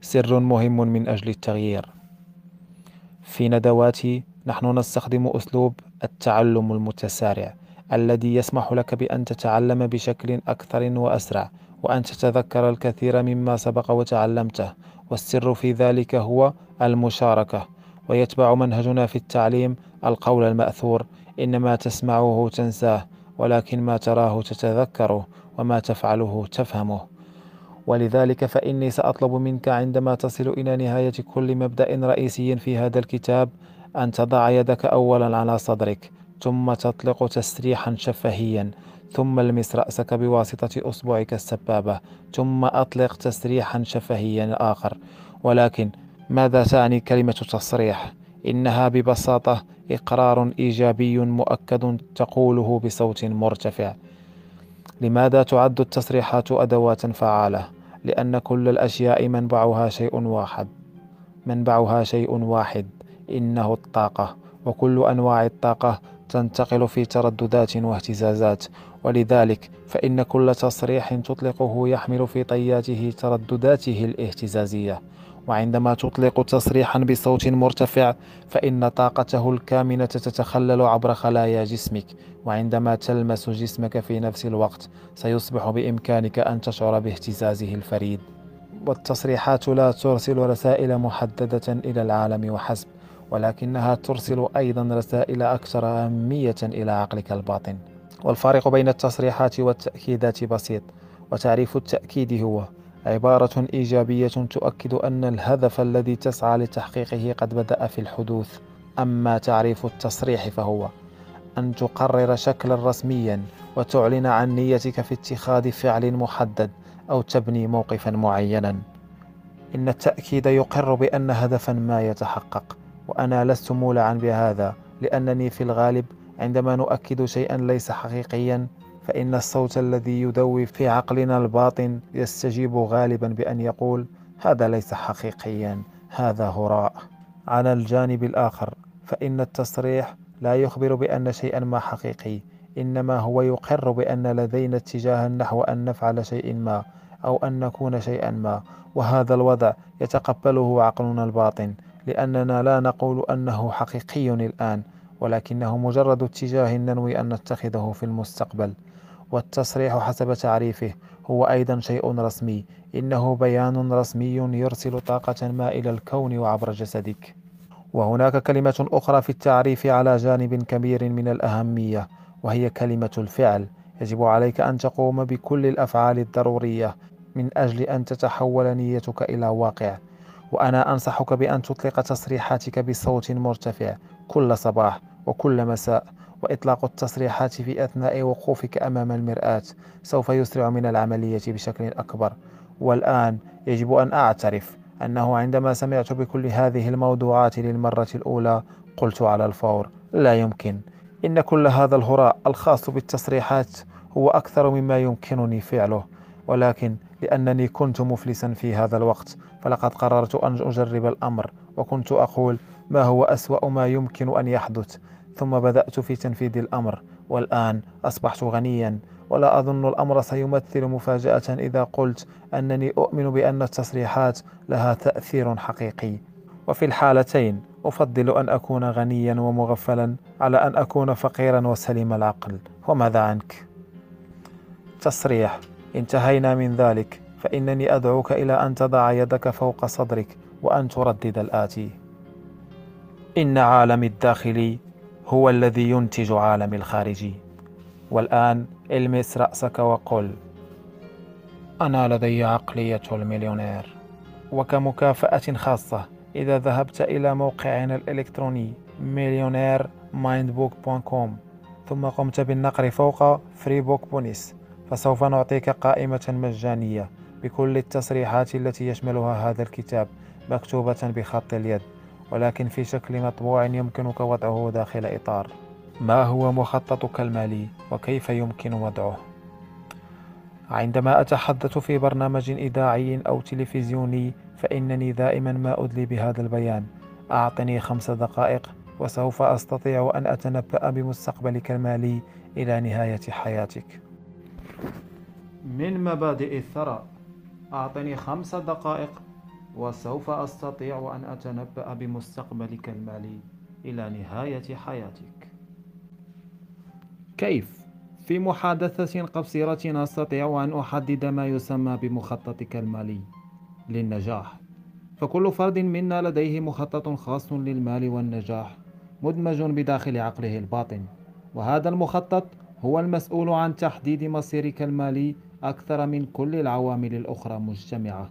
[SPEAKER 2] سر مهم من أجل التغيير. في ندواتي نحن نستخدم أسلوب التعلم المتسارع. الذي يسمح لك بأن تتعلم بشكل أكثر وأسرع وأن تتذكر الكثير مما سبق وتعلمته والسر في ذلك هو المشاركة. ويتبع منهجنا في التعليم القول المأثور إن ما تسمعه تنساه ولكن ما تراه تتذكره وما تفعله تفهمه. ولذلك فإني سأطلب منك عندما تصل إلى نهاية كل مبدأ رئيسي في هذا الكتاب أن تضع يدك أولا على صدرك ثم تطلق تسريحا شفهيا ثم المس رأسك بواسطة أصبعك السبابة ثم أطلق تسريحا شفهيا آخر ولكن ماذا تعني كلمة تصريح؟ إنها ببساطة إقرار إيجابي مؤكد تقوله بصوت مرتفع لماذا تعد التصريحات أدوات فعالة؟ لأن كل الأشياء منبعها شيء واحد منبعها شيء واحد إنه الطاقة وكل أنواع الطاقة تنتقل في ترددات واهتزازات. ولذلك فإن كل تصريح تطلقه يحمل في طياته تردداته الاهتزازية. وعندما تطلق تصريحا بصوت مرتفع فإن طاقته الكامنة تتخلل عبر خلايا جسمك. وعندما تلمس جسمك في نفس الوقت سيصبح بإمكانك أن تشعر باهتزازه الفريد. والتصريحات لا ترسل رسائل محددة إلى العالم وحسب. ولكنها ترسل أيضا رسائل أكثر أهمية إلى عقلك الباطن. والفارق بين التصريحات والتأكيدات بسيط وتعريف التأكيد هو عبارة إيجابية تؤكد أن الهدف الذي تسعى لتحقيقه قد بدأ في الحدوث. أما تعريف التصريح فهو أن تقرر شكلا رسميا وتعلن عن نيتك في اتخاذ فعل محدد أو تبني موقفا معينا. إن التأكيد يقر بأن هدفا ما يتحقق. وأنا لست مولعا بهذا لأنني في الغالب عندما نؤكد شيئا ليس حقيقيا فإن الصوت الذي يدوي في عقلنا الباطن يستجيب غالبا بأن يقول هذا ليس حقيقيا هذا هراء. على الجانب الآخر فإن التصريح لا يخبر بأن شيئا ما حقيقي إنما هو يقر بأن لدينا اتجاها نحو أن نفعل شيء ما أو أن نكون شيئا ما وهذا الوضع يتقبله عقلنا الباطن. لأننا لا نقول أنه حقيقي الآن ولكنه مجرد اتجاه ننوي أن نتخذه في المستقبل. والتصريح حسب تعريفه هو أيضا شيء رسمي. إنه بيان رسمي يرسل طاقة ما إلى الكون وعبر جسدك. وهناك كلمة أخرى في التعريف على جانب كبير من الأهمية وهي كلمة الفعل. يجب عليك أن تقوم بكل الأفعال الضرورية من أجل أن تتحول نيتك إلى واقع. وأنا أنصحك بأن تطلق تصريحاتك بصوت مرتفع كل صباح وكل مساء وإطلاق التصريحات في أثناء وقوفك أمام المرآة. سوف يسرع من العملية بشكل أكبر. والآن يجب أن أعترف أنه عندما سمعت بكل هذه الموضوعات للمرة الأولى قلت على الفور لا يمكن. إن كل هذا الهراء الخاص بالتصريحات هو أكثر مما يمكنني فعله. ولكن لأنني كنت مفلسا في هذا الوقت فلقد قررت أن أجرب الأمر وكنت أقول ما هو أسوأ ما يمكن أن يحدث. ثم بدأت في تنفيذ الأمر والآن أصبحت غنيا ولا أظن الأمر سيمثل مفاجأة إذا قلت أنني أؤمن بأن التصريحات لها تأثير حقيقي. وفي الحالتين أفضل أن أكون غنيا ومغفلا على أن أكون فقيرا وسليم العقل. وماذا عنك؟ تصريح. انتهينا من ذلك فإنني أدعوك إلى أن تضع يدك فوق صدرك وأن تردد الآتي إن عالمي الداخلي هو الذي ينتج عالمي الخارجي والآن المس رأسك وقل أنا لدي عقلية المليونير. وكمكافأة خاصة إذا ذهبت إلى موقعنا الإلكتروني millionairemindbook.com ثم قمت بالنقر فوق free book bonus. فسوف نعطيك قائمة مجانية بكل التصريحات التي يشملها هذا الكتاب مكتوبة بخط اليد ولكن في شكل مطبوع يمكنك وضعه داخل إطار. ما هو مخططك المالي؟ وكيف يمكن وضعه؟ عندما أتحدث في برنامج إذاعي أو تلفزيوني فإنني دائما ما أدلي بهذا البيان. أعطني خمس دقائق وسوف أستطيع أن أتنبأ بمستقبلك المالي إلى نهاية حياتك.
[SPEAKER 1] من مبادئ الثراء أعطني خمس دقائق وسوف أستطيع أن أتنبأ بمستقبلك المالي إلى نهاية حياتك. كيف؟ في محادثة قصيرة أستطيع أن أحدد ما يسمى بمخططك المالي للنجاح. فكل فرد منا لديه مخطط خاص للمال والنجاح مدمج بداخل عقله الباطن. وهذا المخطط هو المسؤول عن تحديد مصيرك المالي أكثر من كل العوامل الأخرى مجتمعة.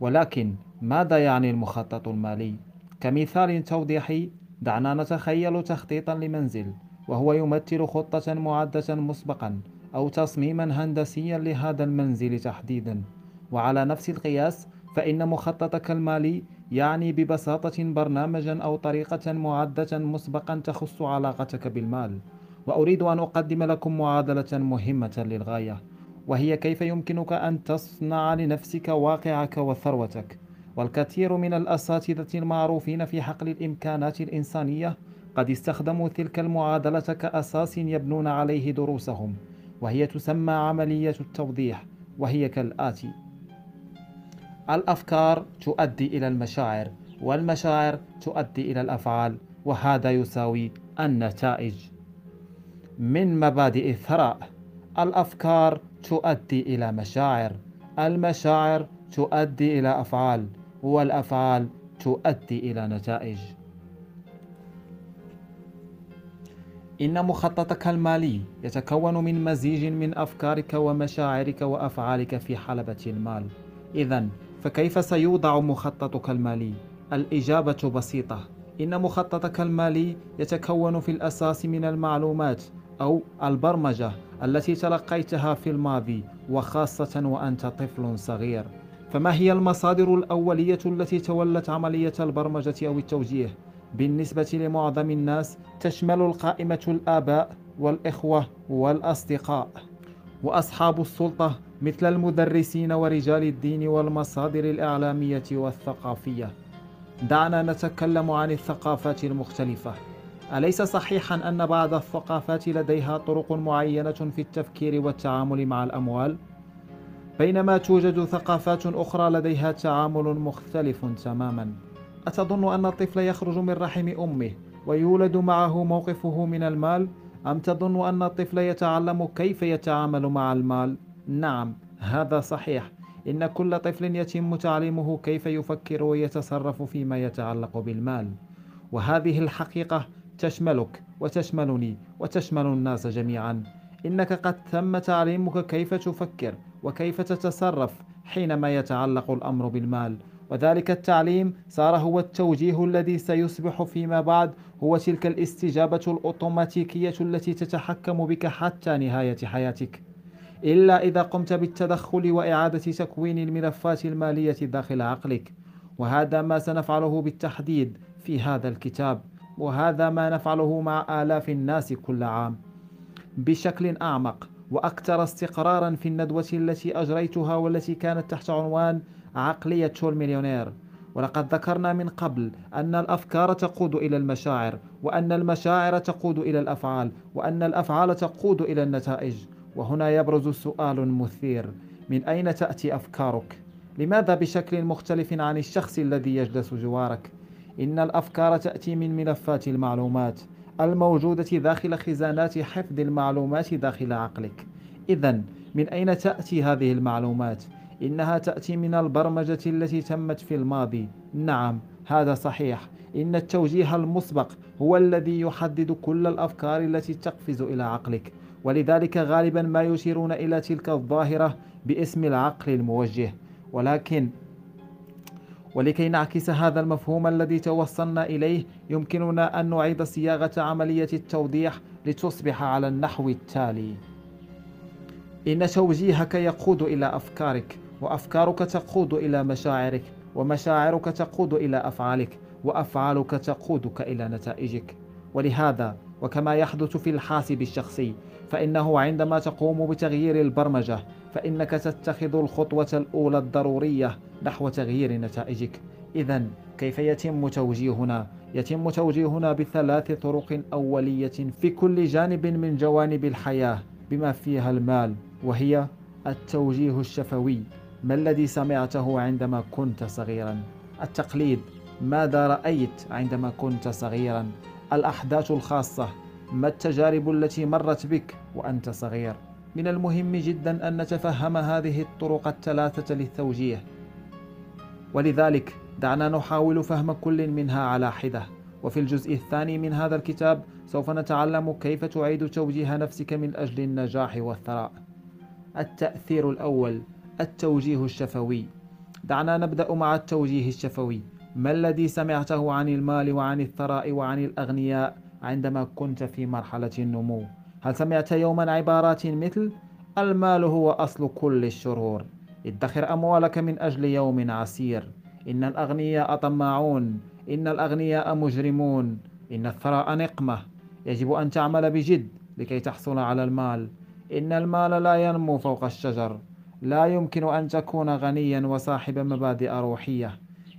[SPEAKER 1] ولكن ماذا يعني المخطط المالي؟ كمثال توضيحي دعنا نتخيل تخطيطا لمنزل وهو يمثل خطة معدة مسبقا أو تصميما هندسيا لهذا المنزل تحديدا. وعلى نفس القياس فإن مخططك المالي يعني ببساطة برنامجا أو طريقة معدة مسبقا تخص علاقتك بالمال. وأريد أن أقدم لكم معادلة مهمة للغاية وهي كيف يمكنك أن تصنع لنفسك واقعك وثروتك؟ والكثير من الأساتذة المعروفين في حقل الإمكانات الإنسانية قد استخدموا تلك المعادلة كأساس يبنون عليه دروسهم وهي تسمى عملية التوضيح وهي كالآتي. الأفكار تؤدي إلى المشاعر والمشاعر تؤدي إلى الأفعال وهذا يساوي النتائج. من مبادئ الثراء. الأفكار تؤدي إلى مشاعر المشاعر تؤدي إلى أفعال والأفعال تؤدي إلى نتائج. إن مخططك المالي يتكون من مزيج من أفكارك ومشاعرك وأفعالك في حلبة المال. إذا فكيف سيوضع مخططك المالي؟ الإجابة بسيطة. إن مخططك المالي يتكون في الأساس من المعلومات أو البرمجة التي تلقيتها في الماضي وخاصة وأنت طفل صغير. فما هي المصادر الأولية التي تولت عملية البرمجة أو التوجيه؟ بالنسبة لمعظم الناس تشمل القائمة الآباء والإخوة والأصدقاء. وأصحاب السلطة مثل المدرسين ورجال الدين والمصادر الإعلامية والثقافية.
[SPEAKER 2] دعنا نتكلم عن الثقافات المختلفة. أليس صحيحا أن بعض الثقافات لديها طرق معينة في التفكير والتعامل مع الأموال؟ بينما توجد ثقافات أخرى لديها تعامل مختلف تماما أتظن أن الطفل يخرج من رحم أمه ويولد معه موقفه من المال أم تظن أن الطفل يتعلم كيف يتعامل مع المال؟ نعم هذا صحيح إن كل طفل يتم تعليمه كيف يفكر ويتصرف فيما يتعلق بالمال وهذه الحقيقة تشملك وتشملني وتشمل الناس جميعا. إنك قد تم تعليمك كيف تفكر وكيف تتصرف حينما يتعلق الأمر بالمال. وذلك التعليم صار هو التوجيه الذي سيصبح فيما بعد هو تلك الاستجابة الأوتوماتيكية التي تتحكم بك حتى نهاية حياتك. إلا إذا قمت بالتدخل وإعادة تكوين الملفات المالية داخل عقلك. وهذا ما سنفعله بالتحديد في هذا الكتاب. وهذا ما نفعله مع آلاف الناس كل عام بشكل أعمق وأكثر استقرارا في الندوة التي أجريتها والتي كانت تحت عنوان عقلية المليونير ولقد ذكرنا من قبل أن الأفكار تقود إلى المشاعر وأن المشاعر تقود إلى الأفعال وأن الأفعال تقود إلى النتائج وهنا يبرز سؤال مثير من أين تأتي أفكارك؟ لماذا بشكل مختلف عن الشخص الذي يجلس جوارك؟ إن الأفكار تأتي من ملفات المعلومات الموجودة داخل خزانات حفظ المعلومات داخل عقلك. إذا من أين تأتي هذه المعلومات؟ إنها تأتي من البرمجة التي تمت في الماضي. نعم هذا صحيح. إن التوجيه المسبق هو الذي يحدد كل الأفكار التي تقفز إلى عقلك. ولذلك غالبا ما يشيرون إلى تلك الظاهرة باسم العقل الموجه. ولكن ولكي نعكس هذا المفهوم الذي توصلنا إليه يمكننا أن نعيد صياغة عملية التوضيح لتصبح على النحو التالي. إن توجيهك يقود إلى أفكارك وأفكارك تقود إلى مشاعرك ومشاعرك تقود إلى أفعالك وأفعالك تقودك إلى نتائجك. ولهذا وكما يحدث في الحاسب الشخصي فإنه عندما تقوم بتغيير البرمجة فإنك تتخذ الخطوة الأولى الضرورية نحو تغيير نتائجك. إذا كيف يتم توجيهنا؟ يتم توجيهنا بثلاث طرق أولية في كل جانب من جوانب الحياة بما فيها المال وهي التوجيه الشفوي. ما الذي سمعته عندما كنت صغيرا؟ التقليد. ماذا رأيت عندما كنت صغيرا؟ الأحداث الخاصة. ما التجارب التي مرت بك وأنت صغير؟ من المهم جدا أن نتفهم هذه الطرق الثلاثة للتوجيه. ولذلك دعنا نحاول فهم كل منها على حدة. وفي الجزء الثاني من هذا الكتاب سوف نتعلم كيف تعيد توجيه نفسك من أجل النجاح والثراء. التأثير الأول التوجيه الشفوي. دعنا نبدأ مع التوجيه الشفوي. ما الذي سمعته عن المال وعن الثراء وعن الأغنياء عندما كنت في مرحلة النمو؟ هل سمعت يوما عبارات مثل المال هو أصل كل الشرور ادخر أموالك من أجل يوم عسير. إن الأغنياء طماعون إن الأغنياء مجرمون. إن الثراء نقمة. يجب أن تعمل بجد لكي تحصل على المال. إن المال لا ينمو فوق الشجر. لا يمكن أن تكون غنيا وصاحب مبادئ روحية.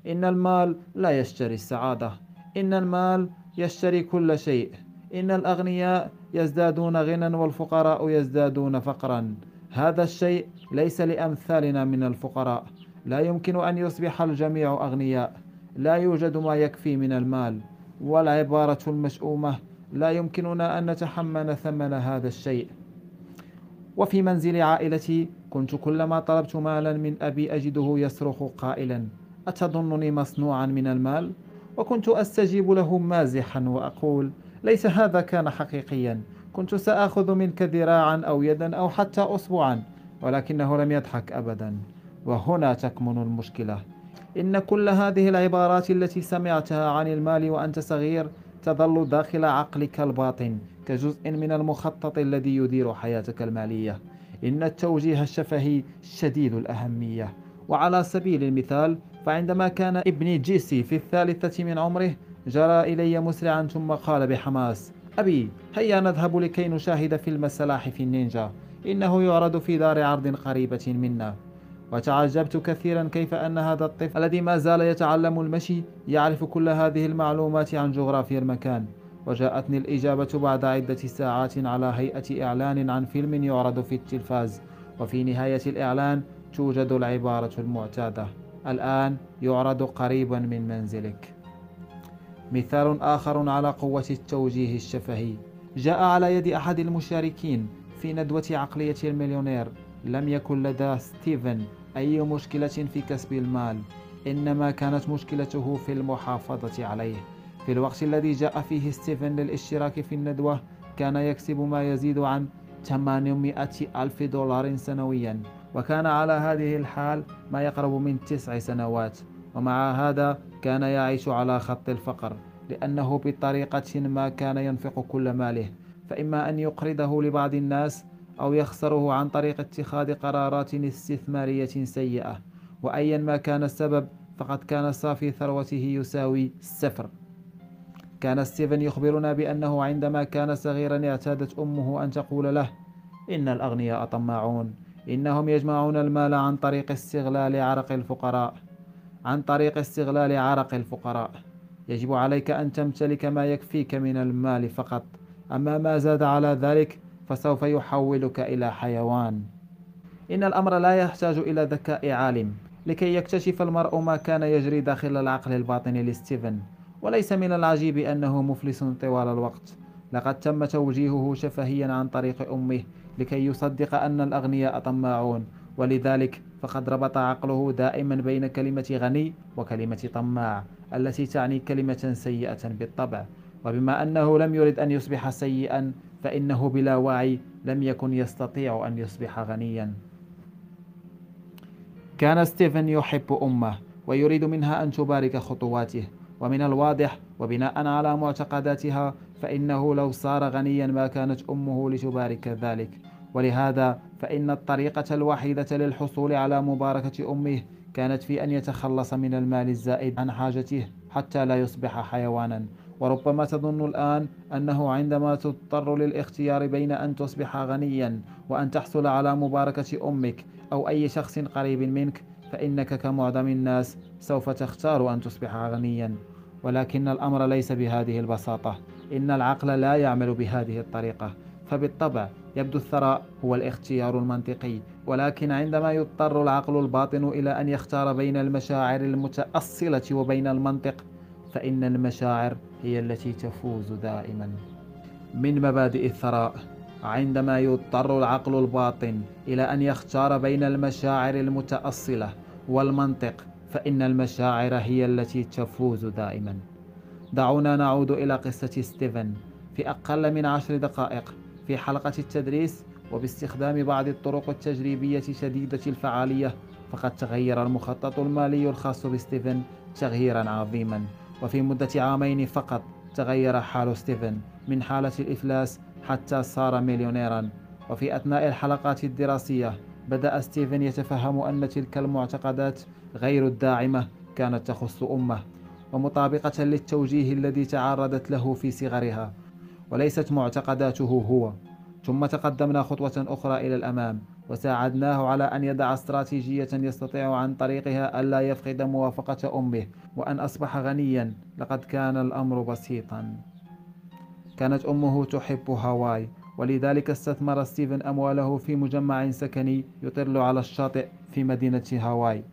[SPEAKER 2] إن المال لا يشتري السعادة. إن المال يشتري كل شيء. إن الأغنياء يزدادون غنى والفقراء يزدادون فقرا. هذا الشيء ليس لأمثالنا من الفقراء. لا يمكن أن يصبح الجميع أغنياء. لا يوجد ما يكفي من المال. والعبارة المشؤومة لا يمكننا أن نتحمل ثمن هذا الشيء. وفي منزل عائلتي كنت كلما طلبت مالا من أبي أجده يصرخ قائلا أتظنني مصنوعا من المال؟ وكنت أستجيب له مازحا وأقول ليس هذا كان حقيقيا. كنت سآخذ منك ذراعا أو يدا أو حتى أصبعا ولكنه لم يضحك أبدا. وهنا تكمن المشكلة. إن كل هذه العبارات التي سمعتها عن المال وأنت صغير تظل داخل عقلك الباطن كجزء من المخطط الذي يدير حياتك المالية. إن التوجيه الشفهي شديد الأهمية. وعلى سبيل المثال فعندما كان ابني جيسي في الثالثة من عمره جرى إلي مسرعا ثم قال بحماس أبي هيا نذهب لكي نشاهد فيلم السلاحف النينجا إنه يعرض في دار عرض قريبة منا. وتعجبت كثيرا كيف أن هذا الطفل الذي ما زال يتعلم المشي يعرف كل هذه المعلومات عن جغرافيا المكان. وجاءتني الإجابة بعد عدة ساعات على هيئة إعلان عن فيلم يعرض في التلفاز وفي نهاية الإعلان توجد العبارة المعتادة الآن يعرض قريبا من منزلك. مثال آخر على قوة التوجيه الشفهي. جاء على يد أحد المشاركين في ندوة عقلية المليونير. لم يكن لدى ستيفن أي مشكلة في كسب المال. إنما كانت مشكلته في المحافظة عليه. في الوقت الذي جاء فيه ستيفن للاشتراك في الندوة كان يكسب ما يزيد عن 800 ألف دولار سنويا. وكان على هذه الحال ما يقرب من تسع سنوات. ومع هذا كان يعيش على خط الفقر لأنه بطريقة ما كان ينفق كل ماله. فإما أن يقرضه لبعض الناس أو يخسره عن طريق اتخاذ قرارات استثمارية سيئة. وأيا ما كان السبب فقد كان صافي ثروته يساوي الصفر كان ستيفن يخبرنا بأنه عندما كان صغيرا اعتادت أمه أن تقول له إن الأغنياء طماعون إنهم يجمعون المال عن طريق استغلال عرق الفقراء. عن طريق استغلال عرق الفقراء. يجب عليك أن تمتلك ما يكفيك من المال فقط. أما ما زاد على ذلك فسوف يحولك إلى حيوان. إن الأمر لا يحتاج إلى ذكاء عالم لكي يكتشف المرء ما كان يجري داخل العقل الباطني لستيفن. وليس من العجيب أنه مفلس طوال الوقت. لقد تم توجيهه شفهيا عن طريق أمه لكي يصدق أن الأغنياء طماعون. ولذلك فقد ربط عقله دائما بين كلمة غني وكلمة طماع التي تعني كلمة سيئة بالطبع. وبما أنه لم يرد أن يصبح سيئا فإنه بلا وعي لم يكن يستطيع أن يصبح غنيا. كان ستيفن يحب أمه ويريد منها أن تبارك خطواته. ومن الواضح وبناء على معتقداتها فإنه لو صار غنيا ما كانت أمه لتبارك ذلك. ولهذا فإن الطريقة الوحيدة للحصول على مباركة أمه كانت في أن يتخلص من المال الزائد عن حاجته حتى لا يصبح حيوانا. وربما تظن الآن أنه عندما تضطر للاختيار بين أن تصبح غنيا وأن تحصل على مباركة أمك أو أي شخص قريب منك فإنك كمعظم الناس سوف تختار أن تصبح غنيا. ولكن الأمر ليس بهذه البساطة. إن العقل لا يعمل بهذه الطريقة. فبالطبع يبدو الثراء هو الاختيار المنطقي ولكن عندما يضطر العقل الباطن إلى أن يختار بين المشاعر المتأصلة وبين المنطق فإن المشاعر هي التي تفوز دائما. من مبادئ الثراء عندما يضطر العقل الباطن إلى أن يختار بين المشاعر المتأصلة والمنطق فإن المشاعر هي التي تفوز دائما. دعونا نعود إلى قصة ستيفن في أقل من عشر دقائق. في حلقة التدريس وباستخدام بعض الطرق التجريبية شديدة الفعالية فقد تغير المخطط المالي الخاص بستيفن تغييرا عظيما. وفي مدة عامين فقط تغير حال ستيفن من حالة الإفلاس حتى صار مليونيرا. وفي أثناء الحلقات الدراسية بدأ ستيفن يتفهم أن تلك المعتقدات غير الداعمة كانت تخص أمه ومطابقة للتوجيه الذي تعرضت له في صغرها. وليست معتقداته هو. ثم تقدمنا خطوة أخرى إلى الأمام وساعدناه على أن يضع استراتيجية يستطيع عن طريقها ألا يفقد موافقة أمه وأن أصبح غنيا. لقد كان الأمر بسيطا. كانت أمه تحب هاواي ولذلك استثمر ستيفن أمواله في مجمع سكني يطل على الشاطئ في مدينة هاواي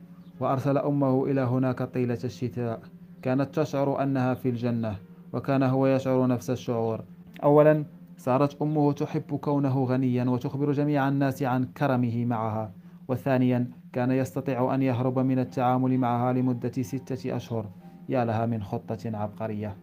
[SPEAKER 2] وأرسل أمه إلى هناك طيلة الشتاء. كانت تشعر أنها في الجنة وكان هو يشعر نفس الشعور. أولا صارت أمه تحب كونه غنيا وتخبر جميع الناس عن كرمه معها. وثانيا كان يستطيع أن يهرب من التعامل معها لمدة ستة أشهر. يا لها من خطة عبقرية.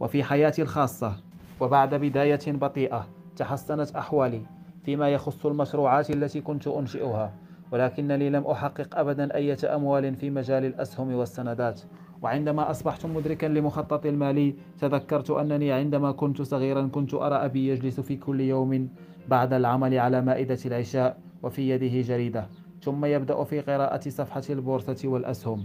[SPEAKER 2] وفي حياتي الخاصة وبعد بداية بطيئة تحسنت أحوالي فيما يخص المشروعات التي كنت أنشئها. ولكنني لم أحقق أبدا أي أموال في مجال الأسهم والسندات. وعندما أصبحت مدركا لمخطط المالي تذكرت أنني عندما كنت صغيرا كنت أرى أبي يجلس في كل يوم بعد العمل على مائدة العشاء وفي يده جريدة ثم يبدأ في قراءة صفحة البورصة والأسهم.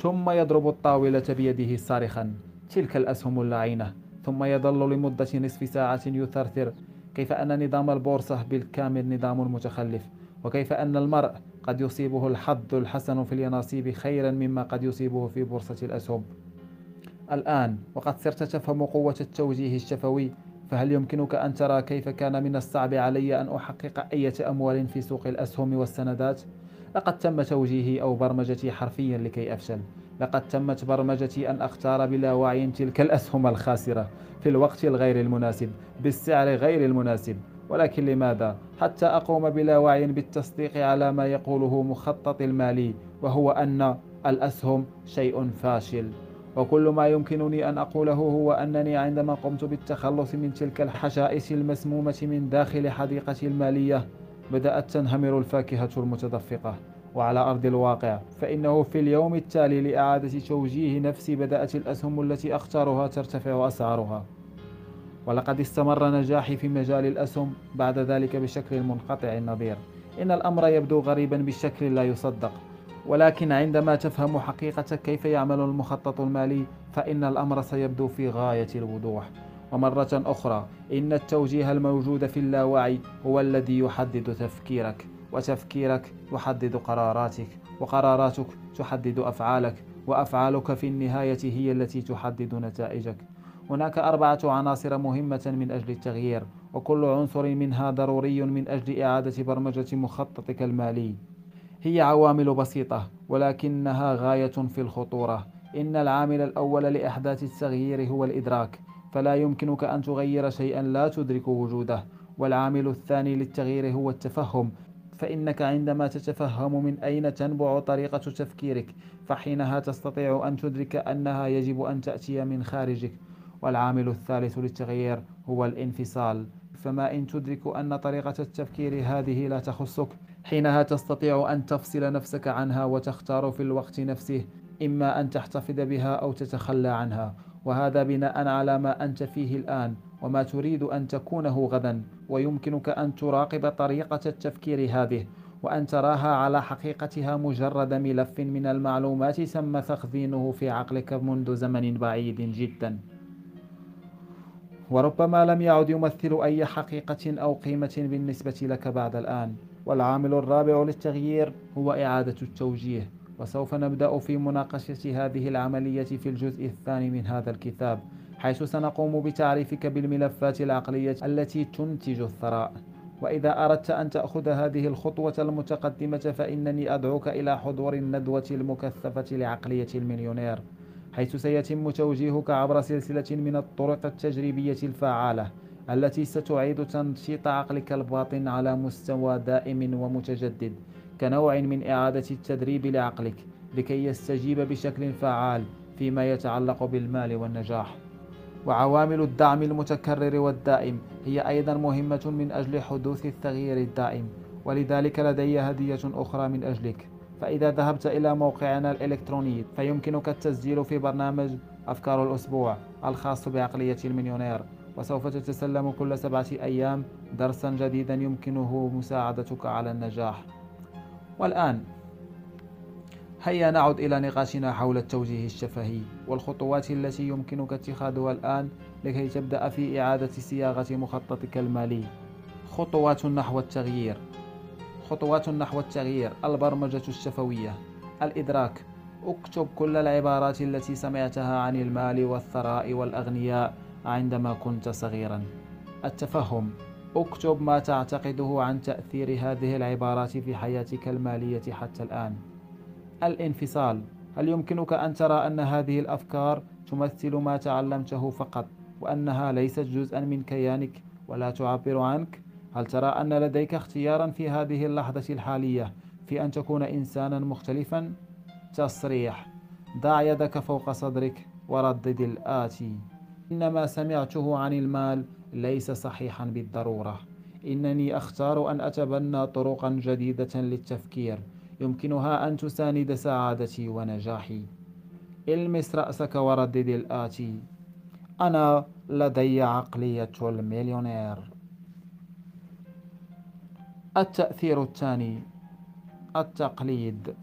[SPEAKER 2] ثم يضرب الطاولة بيده صارخا تلك الأسهم اللعينة ثم يظل لمدة نصف ساعة يثرثر كيف أن نظام البورصة بالكامل نظام متخلف وكيف أن المرء قد يصيبه الحظ الحسن في اليناصيب خيرا مما قد يصيبه في بورصة الأسهم. الآن وقد صرت تفهم قوة التوجيه الشفوي فهل يمكنك أن ترى كيف كان من الصعب علي أن أحقق أي أموال في سوق الأسهم والسندات؟ لقد تم توجيهي أو برمجتي حرفيا لكي أفشل. لقد تمت برمجتي أن أختار بلا وعي تلك الأسهم الخاسرة في الوقت الغير المناسب بالسعر غير المناسب. ولكن لماذا؟ حتى أقوم بلا وعي بالتصديق على ما يقوله مخطط المالي وهو أن الأسهم شيء فاشل. وكل ما يمكنني أن أقوله هو أنني عندما قمت بالتخلص من تلك الحشائش المسمومة من داخل حديقتي المالية بدأت تنهمر الفاكهة المتدفقة. وعلى أرض الواقع فإنه في اليوم التالي لإعادة توجيه نفسي بدأت الأسهم التي أختارها ترتفع أسعارها. ولقد استمر نجاحي في مجال الأسهم بعد ذلك بشكل منقطع النظير. إن الأمر يبدو غريبا بشكل لا يصدق. ولكن عندما تفهم حقيقة كيف يعمل المخطط المالي فإن الأمر سيبدو في غاية الوضوح. ومرة أخرى إن التوجيه الموجود في اللاوعي هو الذي يحدد تفكيرك. وتفكيرك يحدد قراراتك. وقراراتك تحدد أفعالك. وأفعالك في النهاية هي التي تحدد نتائجك. هناك أربعة عناصر مهمة من أجل التغيير وكل عنصر منها ضروري من أجل إعادة برمجة مخططك المالي. هي عوامل بسيطة ولكنها غاية في الخطورة. إن العامل الأول لإحداث التغيير هو الإدراك فلا يمكنك أن تغير شيئا لا تدرك وجوده. والعامل الثاني للتغيير هو التفهم فإنك عندما تتفهم من أين تنبع طريقة تفكيرك فحينها تستطيع أن تدرك أنها يجب أن تأتي من خارجك. والعامل الثالث للتغيير هو الانفصال. فما إن تدرك أن طريقة التفكير هذه لا تخصك حينها تستطيع أن تفصل نفسك عنها وتختار في الوقت نفسه إما أن تحتفظ بها أو تتخلى عنها. وهذا بناء على ما أنت فيه الآن وما تريد أن تكونه غدا. ويمكنك أن تراقب طريقة التفكير هذه وأن تراها على حقيقتها مجرد ملف من المعلومات تم تخزينه في عقلك منذ زمن بعيد جدا. وربما لم يعد يمثل أي حقيقة أو قيمة بالنسبة لك بعد الآن. والعامل الرابع للتغيير هو إعادة التوجيه وسوف نبدأ في مناقشة هذه العملية في الجزء الثاني من هذا الكتاب حيث سنقوم بتعريفك بالملفات العقلية التي تنتج الثراء. وإذا أردت أن تأخذ هذه الخطوة المتقدمة فإنني أدعوك إلى حضور الندوة المكثفة لعقلية المليونير. حيث سيتم توجيهك عبر سلسلة من الطرق التجريبية الفعالة التي ستعيد تنشيط عقلك الباطن على مستوى دائم ومتجدد كنوع من إعادة التدريب لعقلك لكي يستجيب بشكل فعال فيما يتعلق بالمال والنجاح. وعوامل الدعم المتكرر والدائم هي أيضا مهمة من أجل حدوث التغيير الدائم ولذلك لدي هدية أخرى من أجلك. فإذا ذهبت إلى موقعنا الإلكتروني فيمكنك التسجيل في برنامج أفكار الأسبوع الخاص بعقلية المليونير. وسوف تتسلم كل سبعة أيام درسا جديدا يمكنه مساعدتك على النجاح. والآن هيا نعد إلى نقاشنا حول التوجيه الشفهي والخطوات التي يمكنك اتخاذها الآن لكي تبدأ في إعادة صياغة مخططك المالي. خطوات نحو التغيير. خطوات نحو التغيير البرمجة الشفوية الإدراك. اكتب كل العبارات التي سمعتها عن المال والثراء والأغنياء عندما كنت صغيرا. التفهم. اكتب ما تعتقده عن تأثير هذه العبارات في حياتك المالية حتى الآن. الانفصال. هل يمكنك أن ترى أن هذه الأفكار تمثل ما تعلمته فقط وأنها ليست جزءا من كيانك ولا تعبر عنك؟ هل ترى أن لديك اختيارا في هذه اللحظة الحالية في أن تكون إنسانا مختلفا؟ تصريح ضع يدك فوق صدرك وردد الآتي. إن ما سمعته عن المال ليس صحيحا بالضرورة. إنني أختار أن أتبنى طرقا جديدة للتفكير. يمكنها أن تساند سعادتي ونجاحي. المس رأسك وردد الآتي. أنا لدي عقلية المليونير. التأثير الثاني التقليد.